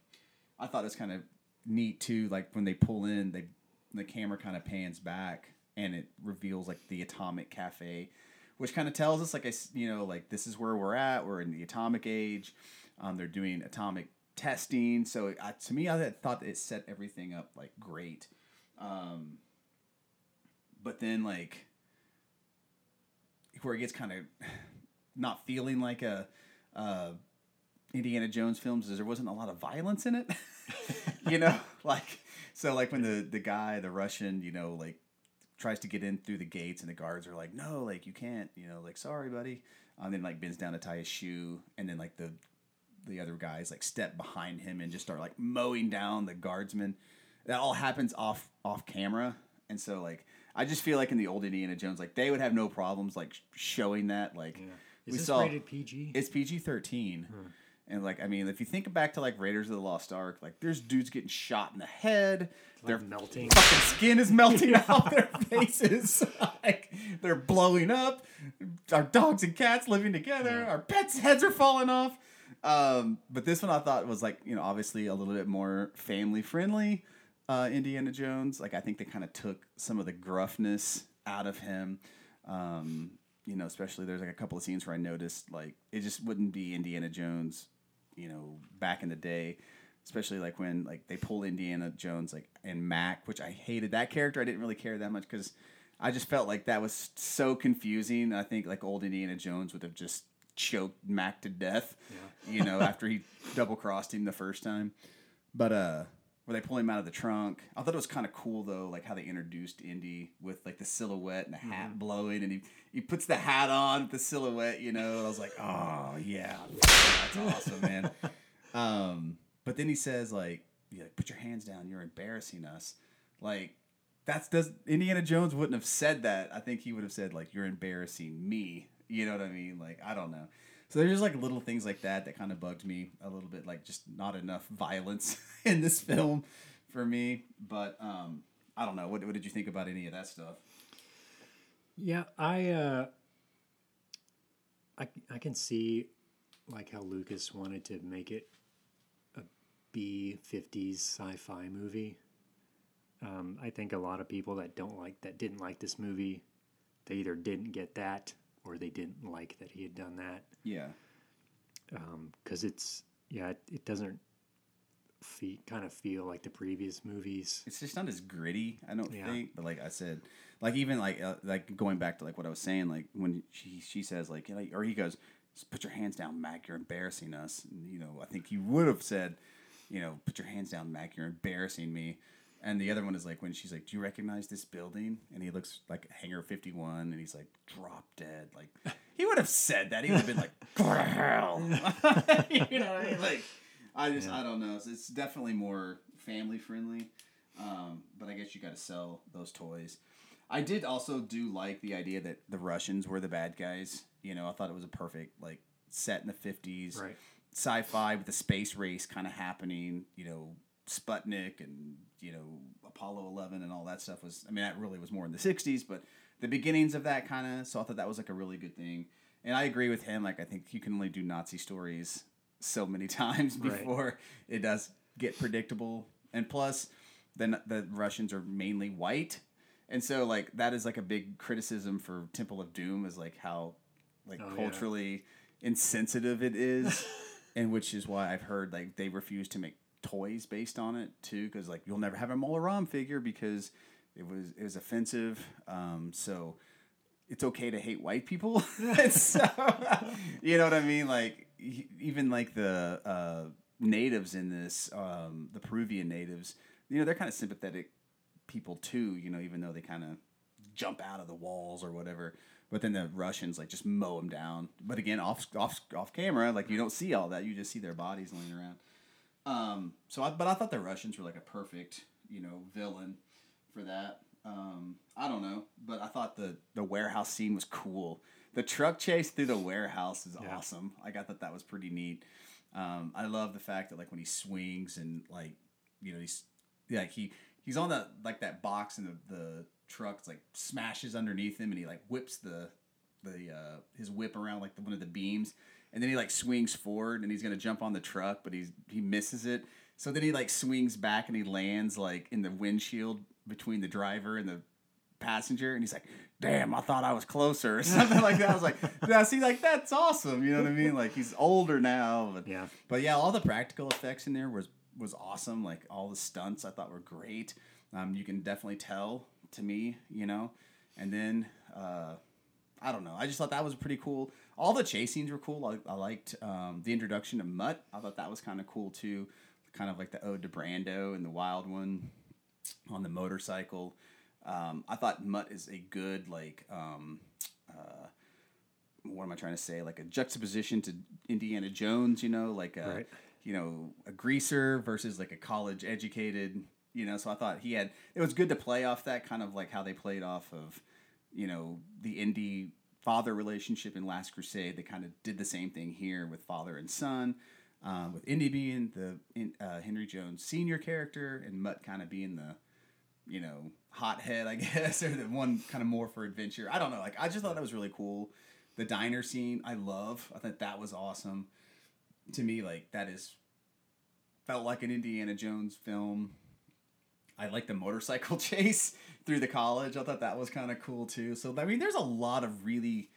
I thought it was kind of neat too. Like when they pull in, they the camera kind of pans back and it reveals like the Atomic Cafe, which kind of tells us like i you know like this is where we're at. We're in the atomic age. Um, they're doing atomic testing. So uh, to me, I thought it set everything up like great. Um, but then like where it gets kind of not feeling like a uh, Indiana Jones films is there wasn't a lot of violence in it. you know, like so like when the the guy, the Russian, you know, like tries to get in through the gates and the guards are like, no, like you can't, you know, like sorry, buddy. Um, then like bends down to tie his shoe, and then like the the other guys like step behind him and just start like mowing down the guardsmen. That all happens off off camera, and so like I just feel like in the old Indiana Jones, like they would have no problems like showing that. Like Yeah. we saw, rated PG? it's PG thirteen. And like I mean, if you think back to like Raiders of the Lost Ark, like there's dudes getting shot in the head. They're Their melting. fucking skin is melting off their faces. like they're blowing up. Our dogs and cats living together. Our pets' heads are falling off. Um, but this one I thought was like you know obviously a little bit more family friendly. Uh, Indiana Jones, like I think they kind of took some of the gruffness out of him. Um, you know, especially there's like a couple of scenes where I noticed like it just wouldn't be Indiana Jones, you know, back in the day. Especially like when like they pull Indiana Jones like and Mac, which I hated that character. I didn't really care that much because I just felt like that was so confusing. I think like old Indiana Jones would have just choked Mac to death, yeah. you know, after he double crossed him the first time. But uh where they pull him out of the trunk. I thought it was kind of cool though, like how they introduced Indy with like the silhouette and the hat blowing, and he he puts the hat on with the silhouette, you know. And I was like, oh yeah, that's awesome, man. Um, but then he says like, yeah, like, put your hands down, you're embarrassing us. Like that's does Indiana Jones wouldn't have said that. I think he would have said like, you're embarrassing me. You know what I mean? Like I don't know. So there's like little things like that that kind of bugged me a little bit, like just not enough violence in this film for me. But um, I don't know. What, what did you think about any of that stuff? Yeah, I uh I I can see like how Lucas wanted to make it a B 50s sci-fi movie. Um, I think a lot of people that don't like that didn't like this movie, they either didn't get that or they didn't like that he had done that Yeah. because it's yeah it, it doesn't fe- kind of feel like the previous movies. It's just not as gritty, I don't Yeah. think. But like I said, like even like uh, like going back to like what I was saying, like when she she says like, you know, or he goes, "Just put your hands down, Mac. You're embarrassing us. And, you know, I think he would have said, you know, put your hands down, Mac. You're embarrassing me. And the other one is like when she's like, "Do you recognize this building?" And he looks like Hangar Fifty One, and he's like, "Drop dead." Like he would have said that. He would have been like, "Go to hell." you know what I mean? Like I just I don't know. It's, it's definitely more family friendly. Um, but I guess you got to sell those toys. I did also do like the idea that the Russians were the bad guys. You know, I thought it was a perfect like set in the fifties, Right. sci-fi with the space race kind of happening. You know, Sputnik and you know Apollo Eleven and all that stuff was. I mean, that really was more in the '60s, but the beginnings of that kind of. So I thought that was like a really good thing. And I agree with him. Like I think you can only do Nazi stories so many times Right. before it does get predictable. And plus, then the Russians are mainly white, and so like that is like a big criticism for Temple of Doom is like how like Oh, yeah. culturally insensitive it is, and which is why I've heard like they refuse to make toys based on it too, because like you'll never have a Mola Ram figure because it was it was offensive. Um, so it's okay to hate white people. So, you know what I mean? Like even like the uh, natives in this, um, the Peruvian natives, you know, they're kind of sympathetic people too. You know, even though they kind of jump out of the walls or whatever. But then the Russians like just mow them down. But again, off off off camera, like you don't see all that. You just see their bodies laying around. Um, so, I, but I thought the Russians were like a perfect, you know, villain for that. Um, I don't know, but I thought the the warehouse scene was cool. The truck chase through the warehouse is Yeah. awesome. Like I thought that was pretty neat. Um, I love the fact that like when he swings and like you know he's like he he's on that like that box and the the truck like smashes underneath him and he like whips the the uh, his whip around like the, one of the beams, and then he like swings forward and he's gonna jump on the truck, but he's he misses it. So then he like swings back and he lands like in the windshield between the driver and the passenger, and he's like, "Damn, I thought I was closer," or something like that. I was like, "Yeah, see, like that's awesome." You know what I mean? Like he's older now, but Yeah. but yeah, all the practical effects in there was was awesome. Like all the stunts, I thought were great. Um, you can definitely tell to me, you know. And then uh, I don't know. I just thought that was pretty cool. All the chase scenes were cool. I, I liked um, the introduction of Mutt. I thought that was kind of cool too. Kind of like the ode to Brando and the Wild One on the motorcycle. Um, I thought Mutt is a good like um, uh, what am I trying to say? Like a juxtaposition to Indiana Jones, you know, like a Right. you know a greaser versus like a college educated, you know. So I thought he had it was good to play off that kind of like how they played off of, you know, the Indy father relationship in Last Crusade. They kind of did the same thing here with father and son. Um, with Indy being the uh, Henry Jones senior character and Mutt kind of being the you know, hothead, I guess, or the one kind of more for adventure. I don't know. Like, I just thought that was really cool. The diner scene, I love. I thought that was awesome. To me, like, that is felt like an Indiana Jones film. I like the motorcycle chase through the college. I thought that was kind of cool too. So, I mean, there's a lot of really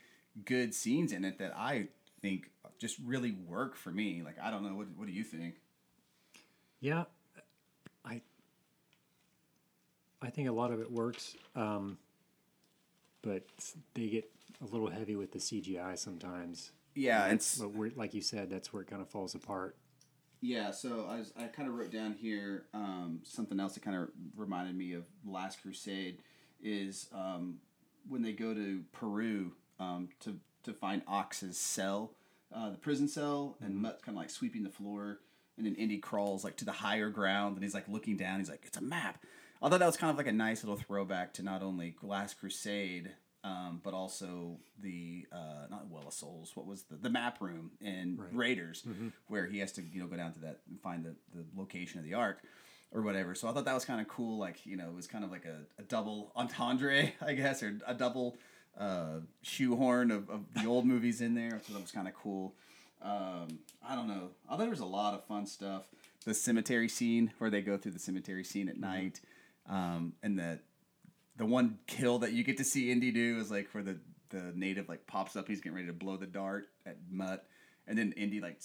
good scenes in it that I think just really work for me. Like, I don't know. What, what do you think? Yeah, I I think a lot of it works, um, but they get a little heavy with the CGI sometimes. Yeah, it's But we're, like you said, that's where it kind of falls apart. Yeah, so I, was, I kind of wrote down here um, something else that kind of reminded me of Last Crusade is um, when they go to Peru um, to, to find Ox's cell, uh, the prison cell, and Mutt's kind of like sweeping the floor, and then Indy crawls like to the higher ground, and he's like looking down. He's like, "It's a map." I thought that was kind of like a nice little throwback to not only Last Crusade, um, but also the uh, not Well of Souls. What was the the map room in Raiders, where he has to you know go down to that and find the, the location of the Ark or whatever. So I thought that was kind of cool. Like you know, it was kind of like a, a double entendre, I guess, or a double uh, shoehorn of, of the old movies in there. So that was kind of cool. Um, I don't know. I thought there was a lot of fun stuff. The cemetery scene where they go through the cemetery scene at night. Um, and the the one kill that you get to see Indy do is like where the the native like pops up, he's getting ready to blow the dart at Mutt, and then Indy like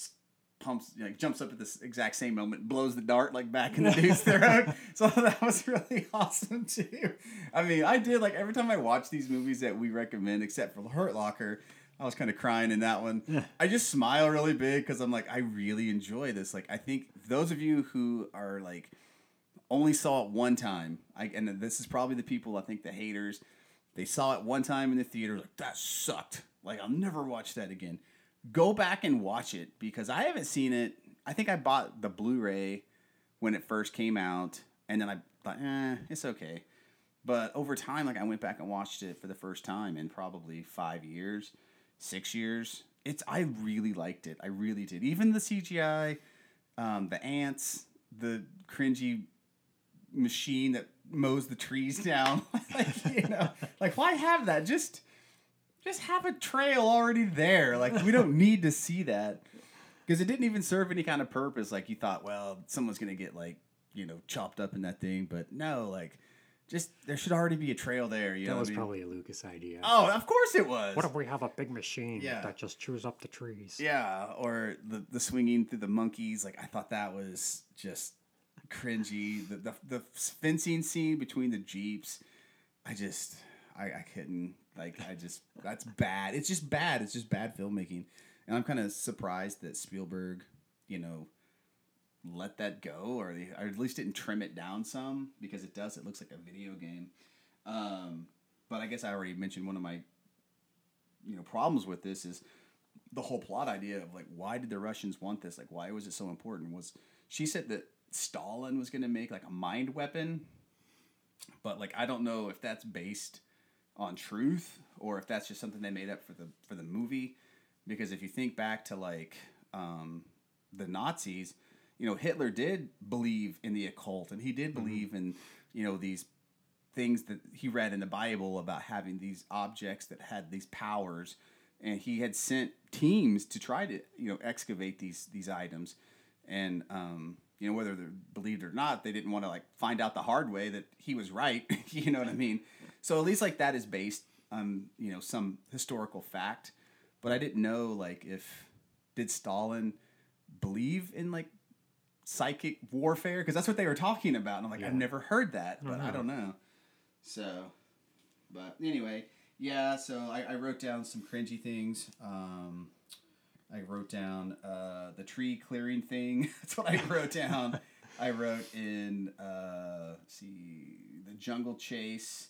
pumps like jumps up at this exact same moment, blows the dart like back in the dude's throat. So that was really awesome too. I mean, I did like every time I watch these movies that we recommend, except for Hurt Locker. I was kind of crying in that one. I just smile really big because I'm like, I really enjoy this. Like, I think those of you who are like only saw it one time. I and this is probably the people I think the haters. They saw it one time in the theater, like that sucked. Like I'll never watch that again. Go back and watch it because I haven't seen it. I think I bought the Blu-ray when it first came out, and then I thought, eh, it's okay. But over time, like I went back and watched it for the first time in probably five years, six years. It's I really liked it. I really did. Even the CGI, um, the ants, the cringy machine that mows the trees down. like, you know, like why have that? Just just have a trail already there. Like we don't need to see that because it didn't even serve any kind of purpose. Like you thought, well, someone's gonna get like you know chopped up in that thing, but no, like just there should already be a trail there. You That know, was I mean? probably a Lucas idea. oh, of course it was. What if we have a big machine Yeah. that just chews up the trees? Yeah, or the the swinging through the monkeys. Like I thought that was just cringy. The the, the fencing scene between the jeeps. I just I, I couldn't like I just that's bad. It's just bad. It's just bad filmmaking, and I'm kind of surprised that Spielberg, you know, let that go, or, or at least didn't trim it down some because it does. It looks like a video game. Um, but I guess I already mentioned one of my you know problems with this is the whole plot idea of like why did the Russians want this? Like why was it so important? Was she said that Stalin was going to make like a mind weapon, but like I don't know if that's based on truth or if that's just something they made up for the for the movie. Because if you think back to like um, the Nazis, you know Hitler did believe in the occult and he did believe in you know these things that he read in the Bible about having these objects that had these powers, and he had sent teams to try to you know excavate these these items, and um, you know whether they believed or not, they didn't want to like find out the hard way that he was right. you know what I mean? So at least like that is based on you know some historical fact, but I didn't know like if did Stalin believe in like psychic warfare because that's what they were talking about and i'm like i've never heard that but i don't know so, but anyway, yeah. So I, I wrote down some cringy things. Um, I wrote down uh, the tree clearing thing. That's what I wrote down. I wrote in uh, let's see the jungle chase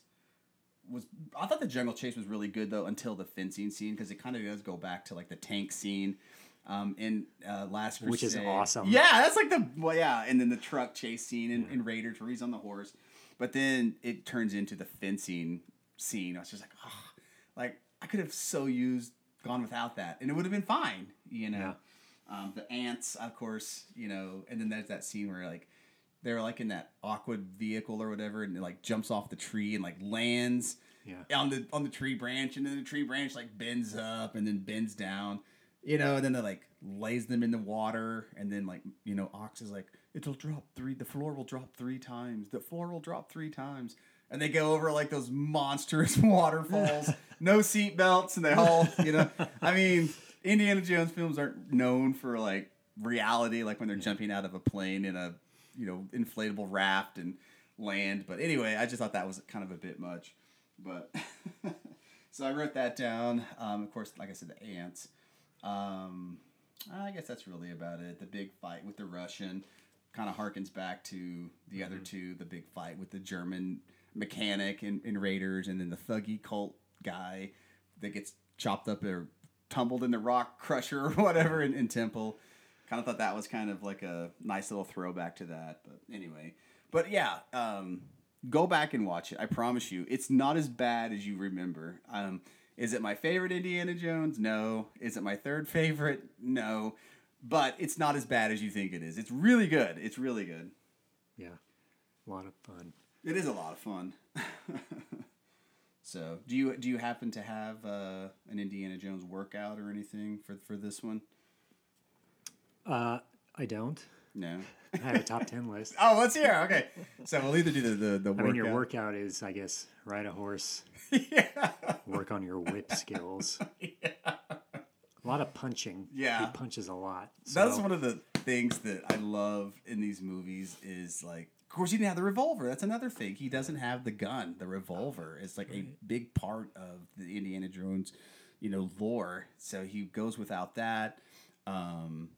was I thought the jungle chase was really good though until the fencing scene because it kind of does go back to like the tank scene um, in uh, Last Crusade, Which is awesome. Yeah, that's like the well, yeah, and then the truck chase scene in, in Raiders where he's on the horse, but then it turns into the fencing scene. I was just like, oh, like I could have so used gone without that, and it would have been fine, you know. Um, the ants, of course, you know, and then there's that scene where like they're like in that awkward vehicle or whatever, and it like jumps off the tree and like lands Yeah. on the on the tree branch, and then the tree branch like bends up and then bends down, you know, and then it like lays them in the water, and then like you know, Ox is like, it'll drop three, the floor will drop three times, the floor will drop three times, and they go over like those monstrous waterfalls, no seat belts, and they all, you know, I mean, Indiana Jones films aren't known for like reality, like when they're jumping out of a plane in a you know inflatable raft and land. But anyway, I just thought that was kind of a bit much. But so I wrote that down. Um, of course, like I said, the ants. Um, I guess that's really about it. The big fight with the Russian kind of harkens back to the other two. The big fight with the German mechanic in, in Raiders, and then the thuggy cult guy that gets chopped up or tumbled in the rock crusher or whatever in, in Temple. Kind of thought that was kind of like a nice little throwback to that. But anyway, but yeah, um, go back and watch it. I promise you, it's not as bad as you remember. Um, is it my favorite Indiana Jones? No. Is it my third favorite? No. But it's not as bad as you think it is. It's really good. It's really good. Yeah. A lot of fun. It is a lot of fun. so, do you do you happen to have uh, an Indiana Jones workout or anything for for this one? Uh, I don't. No. I have a top 10 list. Oh, let's hear. Okay, so we'll either do the the, the I workout. mean, your workout is, I guess, ride a horse, yeah. work on your whip skills. yeah. A lot of punching. Yeah. He punches a lot. That's one of the things that I love in these movies is like of course he didn't have the revolver. That's another thing. He doesn't have the gun. The revolver is like a big part of the Indiana Jones, you know, lore. So he goes without that. Um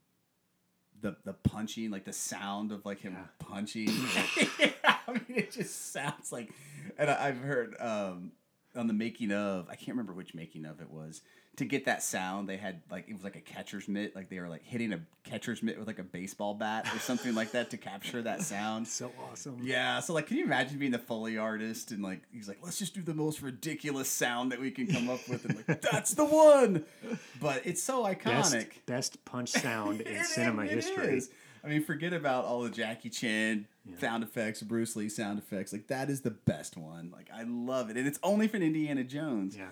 the the punching, like the sound of like him Yeah. punching. I mean, it just sounds like and I, I've heard um on the making of, I can't remember which making of it was. To get that sound, they had like it was like a catcher's mitt, like they were like hitting a catcher's mitt with like a baseball bat or something like that to capture that sound. so awesome. Yeah, so like, can you imagine being the foley artist and like he's like, let's just do the most ridiculous sound that we can come up with, and like that's the one. But it's so iconic. best punch sound in It- cinema it history. is. I mean, forget about all the Jackie Chan sound effects, Bruce Lee sound effects. Like that is the best one. Like I love it, and it's only for Indiana Jones. Yeah.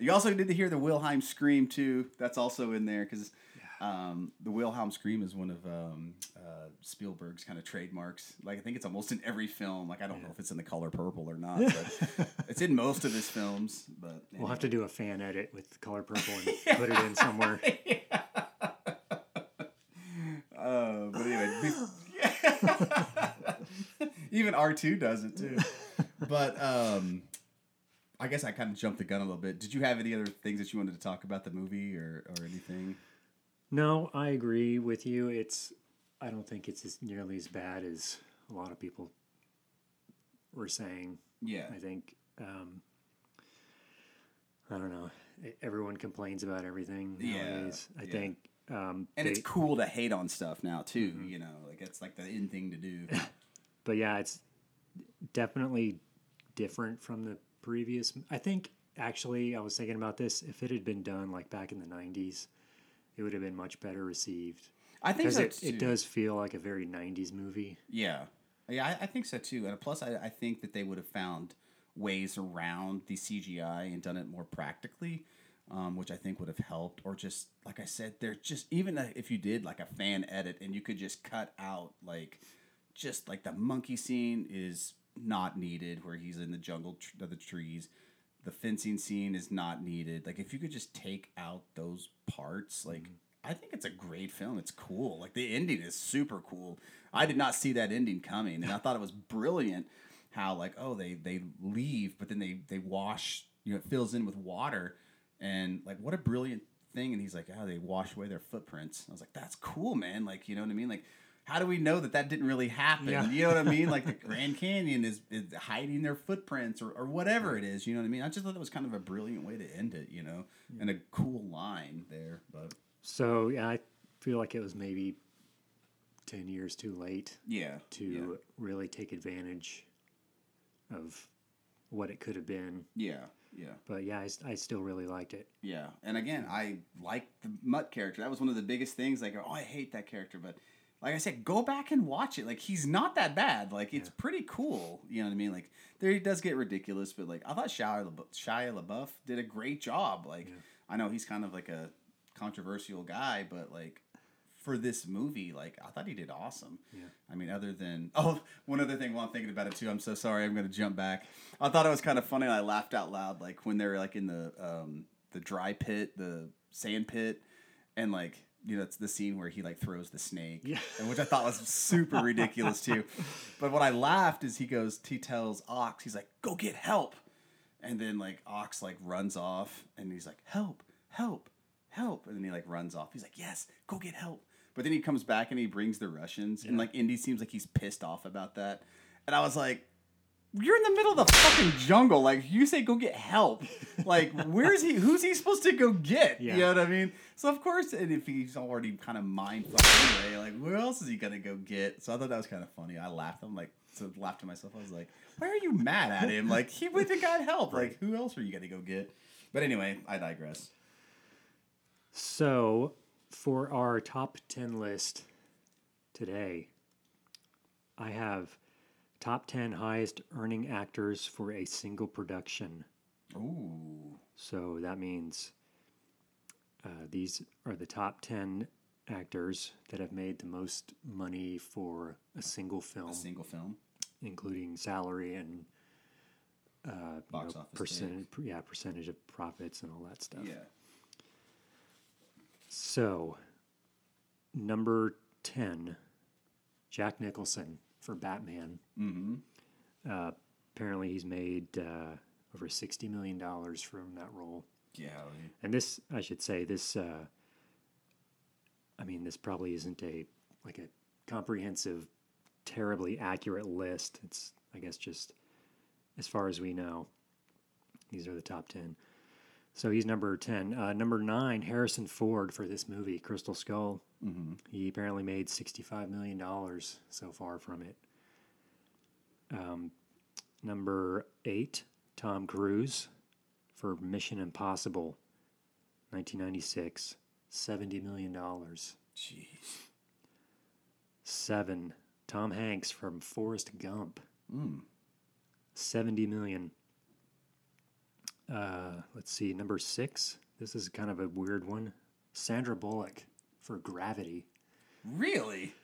You also did to hear the Wilhelm scream too. That's also in there because um, the Wilhelm scream is one of um, uh, Spielberg's kind of trademarks. Like I think it's almost in every film. Like I don't know if it's in the color purple or not, but it's in most of his films. But We'll have to do a fan edit with the color purple and Yeah. put it in somewhere. Uh, but anyway, even R two does it too. But um, I guess I kind of jumped the gun a little bit. Did you have any other things that you wanted to talk about the movie or or anything? No, I agree with you. It's I don't think it's as nearly as bad as a lot of people were saying. Yeah, I think um, I don't know. Everyone complains about everything Yeah. I yeah. think um, and it's cool to hate on stuff now too. You know, like it's like the in thing to do. but yeah, it's definitely different from the previous. I think actually, I was thinking about this. If it had been done like back in the '90s, it would have been much better received. I think so it, it does feel like a very '90s movie. Yeah, yeah, I, I think so too. And plus, I, I think that they would have found ways around the CGI and done it more practically, um, which I think would have helped. Or just like I said, they're just even if you did like a fan edit and you could just cut out like just like the monkey scene is not needed where he's in the jungle tr- the trees. The fencing scene is not needed. Like if you could just take out those parts, like mm-hmm. I think it's a great film. It's cool. Like the ending is super cool. I did not see that ending coming, and I thought it was brilliant. How like oh they they leave, but then they they wash. You know, it fills in with water, and like what a brilliant thing. And he's like, oh, they wash away their footprints. I was like, that's cool, man. Like you know what I mean? Like how do we know that that didn't really happen? Yeah. You know what I mean? Like the Grand Canyon is, is hiding their footprints or, or whatever it is. You know what I mean? I just thought that was kind of a brilliant way to end it. You know, and a cool line there. But So yeah, I feel like it was maybe ten years too late yeah, to yeah. really take advantage of what it could have been. Yeah, yeah, But yeah, I still really liked it. yeah. And again, I like the Mutt character. That was one of the biggest things. Like, oh, I hate that character, but like I said, go back and watch it. Like, he's not that bad. Like, it's pretty cool. You know what I mean? Like, there he does get ridiculous, but like, I thought Shia LaBeouf, Shia LaBeouf did a great job. Like, I know he's kind of like a controversial guy, but like. For this movie, like I thought he did awesome. Yeah. I mean, other than oh, one other thing while I'm thinking about it too. I'm so sorry. I'm gonna jump back. I thought it was kind of funny. and I laughed out loud, like when they were like in the um, the dry pit, the sand pit, and like you know it's the scene where he like throws the snake, Yeah. and which I thought was super ridiculous too. But what I laughed is he goes, he tells Ox, he's like, "Go get help," and then like Ox like runs off, and he's like, "Help, help, help," and then he like runs off. He's like, "Yes, go get help." But then he comes back and he brings the Russians, and like Indy seems like he's pissed off about that, and I was like. You're in the middle of the fucking jungle. Like you say, go get help. Like where's he? Who's he supposed to go get? Yeah. You know what I mean? So of course, and if he's already kind of mind fucked anyway, like where else is he gonna go get? So I thought that was kind of funny. I laughed. I'm like, so laughed to myself. I was like, why are you mad at him? Like he went and got help. Like who else are you gonna go get? But anyway, I digress. So, for our top 10 list today, I have top 10 highest earning actors for a single production. Ooh. So that means uh, these are the top 10 actors that have made the most money for a single film, A single film. including salary and uh, you Box know, office percentage, yeah, percentage of profits and all that stuff. Yeah. So, number 10, Jack Nicholson for Batman. Mm-hmm. Uh, apparently, he's made uh, over $60 million from that role. Yeah. And this, I should say, this, uh, I mean, this probably isn't a, like a comprehensive, terribly accurate list. It's, I guess, just as far as we know. These are the top 10. So he's number 10. Uh, number nine, Harrison Ford for this movie, Crystal Skull. Mm-hmm. He apparently made $65 million so far from it. Um, number eight, Tom Cruise for Mission Impossible, 1996, $70 million. Jeez. Seven, Tom Hanks from Forrest Gump, 70 million. Uh, let's see, number six. This is kind of a weird one. Sandra Bullock for Gravity, Really?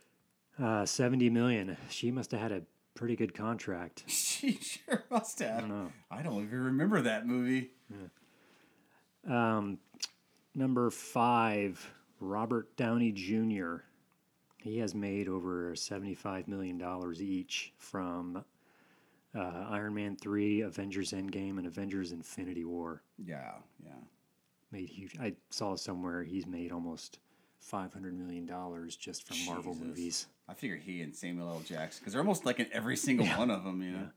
uh, 70 million. She must have had a pretty good contract. She sure must have. I don't know. I don't even remember that movie. Yeah. Um, Number five, Robert Downey Jr. He has made over $75 million each from uh, Iron Man 3, Avengers Endgame, and Avengers Infinity War. Yeah, yeah. Made huge. I saw somewhere he's made almost $500 million just from Marvel movies. I figure he and Samuel L. Jackson, because they're almost like in every single one of them, you know.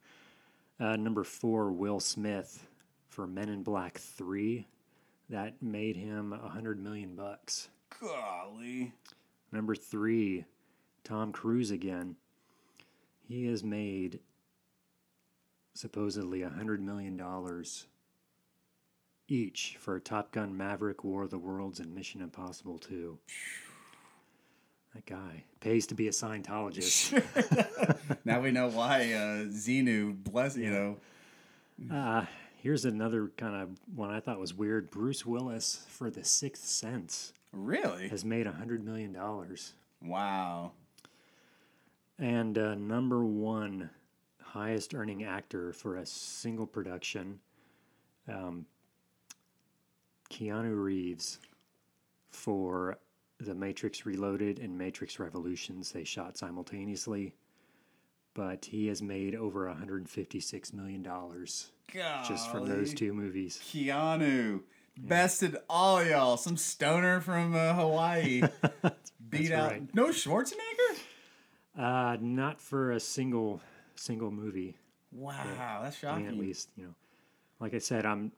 Uh, number four, Will Smith for Men in Black 3. That made him a hundred million bucks. Golly. Number three, Tom Cruise again. He has made supposedly a hundred million dollars each for Top Gun Maverick, War of the Worlds, and Mission Impossible 2. That guy pays to be a Scientologist. Now we know why uh, Xenu, bless you know. uh, here's another kind of one I thought was weird. Bruce Willis for The Sixth Sense Really? has made a hundred million dollars. Wow. And uh, number one highest earning actor for a single production, um, Keanu Reeves for The Matrix Reloaded and Matrix Revolutions. They shot simultaneously, but he has made over $156 million just from those two movies. Keanu. Bested all y'all. Some stoner from uh, Hawaii. Beat out. right. No Schwarzenegger? Uh, not for a single single movie. Wow, that's I shocking. mean, at least you know, like I said, I'm.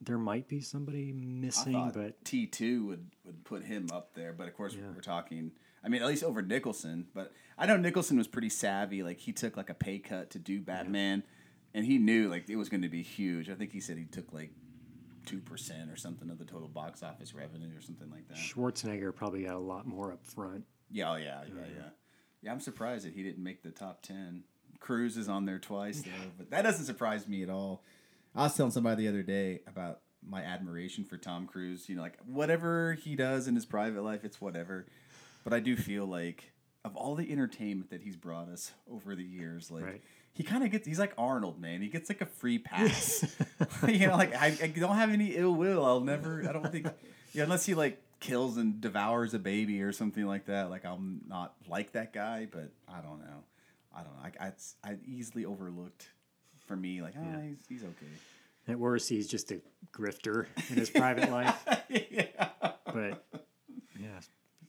There might be somebody missing, but T two would would put him up there, but of course we're talking. I mean, at least over Nicholson. But I know Nicholson was pretty savvy. Like he took like a pay cut to do Batman, and he knew like it was going to be huge. I think he said he took like two percent or something of the total box office revenue or something like that. Schwarzenegger probably got a lot more up front. Yeah, oh yeah, yeah, yeah. Yeah, I'm surprised that he didn't make the top ten. Cruise is on there twice though, but that doesn't surprise me at all. I was telling somebody the other day about my admiration for Tom Cruise. You know, like whatever he does in his private life, it's whatever. But I do feel like of all the entertainment that he's brought us over the years, like Right. he kind of gets he's like Arnold, man. He gets like a free pass. you know, like I, I don't have any ill will. I'll never. I don't think. Yeah, unless he like kills and devours a baby or something like that. Like I'm not like that guy, but I don't know. I don't know. I I, I easily overlooked. For me, like, oh, he's, he's okay. At worst, he's just a grifter in his private life. yeah. But yeah,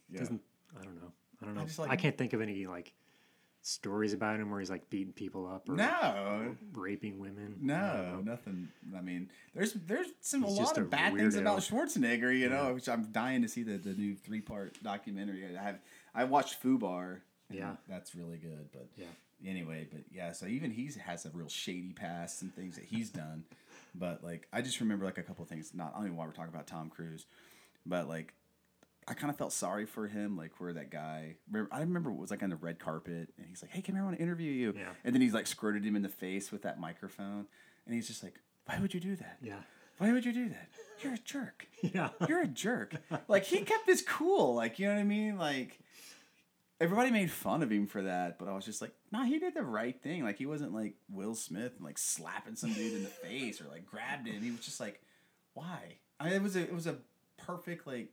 Yeah. doesn't I don't know. I don't know. I, like- can't think of any like stories about him where he's like beating people up or No, raping women. No, nothing. I mean, there's there's some He's a lot of a bad things about Schwarzenegger. You know, which I'm dying to see the, the new three part documentary. I have I watched Fubar. Yeah. that's really good. But Yeah. anyway, but yeah, so even he has a real shady past and things that he's done. But like, I just remember like a couple of things. Not I don't even why we're talking about Tom Cruise, but like, I kind of felt sorry for him. Like where that guy, remember, I remember it was like on the red carpet, and he's like, "Hey, come here, I want to interview you." Yeah. And then he's like squirted him in the face with that microphone, and he's just like, "Why would you do that? Yeah. Why would you do that? You're a jerk. Yeah. You're a jerk. Like he kept his cool. Like you know what I mean? Like everybody made fun of him for that, but I was just like, nah, he did the right thing. Like he wasn't like Will Smith and like slapping some dude in the face or like grabbed him. He was just like, why? I mean, it was a it was a perfect like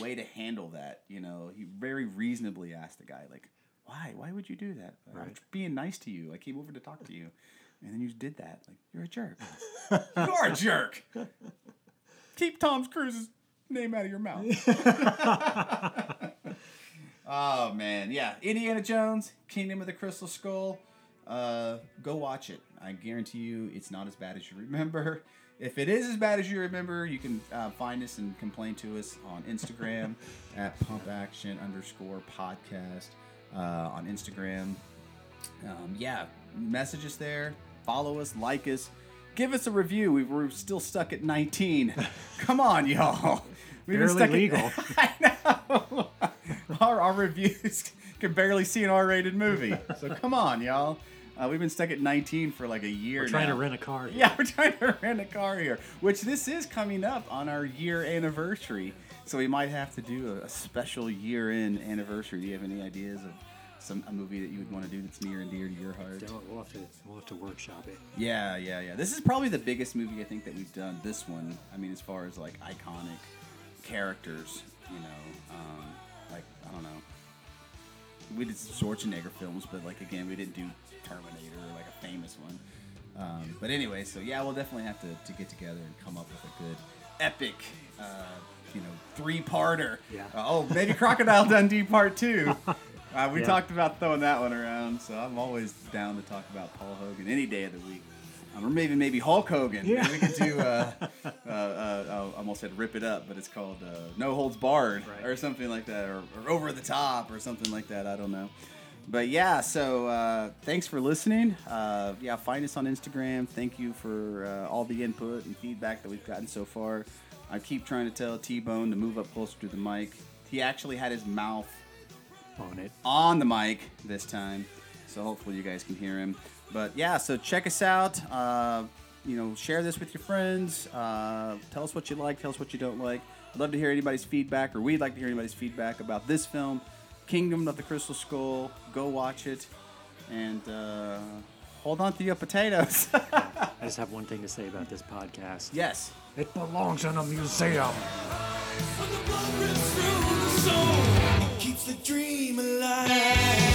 way to handle that. You know, he very reasonably asked the guy like, why? Why would you do that? I was being nice to you. I came over to talk to you, and then you did that. Like you're a jerk. you are a jerk. Keep Tom Cruise's name out of your mouth. oh man, yeah, Indiana Jones, Kingdom of the Crystal Skull. Uh, go watch it. I guarantee you, it's not as bad as you remember. If it is as bad as you remember, you can uh, find us and complain to us on Instagram at Pump Action underscore podcast uh, on Instagram. Um, yeah, message us there, follow us, like us, give us a review. We, we're still stuck at 19. Come on, y'all. We've Barely stuck at- legal. I know. Our, our reviews can barely see an R-rated movie. So come on, y'all. Uh, we've been stuck at 19 for like a year We're trying now. to rent a car. Yeah, we're trying to rent a car here, which this is coming up on our year anniversary. So we might have to do a, a special year-end anniversary. Do you have any ideas of some a movie that you would want to do that's near and dear to your heart? Don't- We'll have to we'll have to workshop it. Yeah, yeah, yeah. This is probably the biggest movie I think that we've done. This one, I mean, as far as like iconic characters, you know, um, like I don't know. We did some Schwarzenegger films, but like again, we didn't do Terminator or like a famous one. Um, but anyway, so yeah, we'll definitely have to, to get together and come up with a good epic, uh, you know, three-parter. Yeah. Uh, oh, maybe Crocodile Dundee Part Two. Uh, we Yeah. talked about throwing that one around, so I'm always down to talk about Paul Hogan any day of the week. Um, or maybe maybe Hulk Hogan. Yeah. Maybe we could do. Uh, uh, uh, I almost said rip it up, but it's called uh, No Holds Barred Right. or something like that, or, or Over the Top or something like that. I don't know. But yeah, so uh, thanks for listening. Uh, yeah, find us on Instagram. Thank you for uh, all the input and feedback that we've gotten so far. I keep trying to tell T Bone to move up closer to the mic. He actually had his mouth On it. on the mic this time, so hopefully you guys can hear him. But yeah, so check us out. Uh, you know, share this with your friends. Uh, tell us what you like. Tell us what you don't like. I'd love to hear anybody's feedback, or we'd like to hear anybody's feedback about this film, Kingdom of the Crystal Skull. Go watch it, and uh, hold on to your potatoes. I just have one thing to say about this podcast. yes. It belongs in a museum. Keeps the dream alive.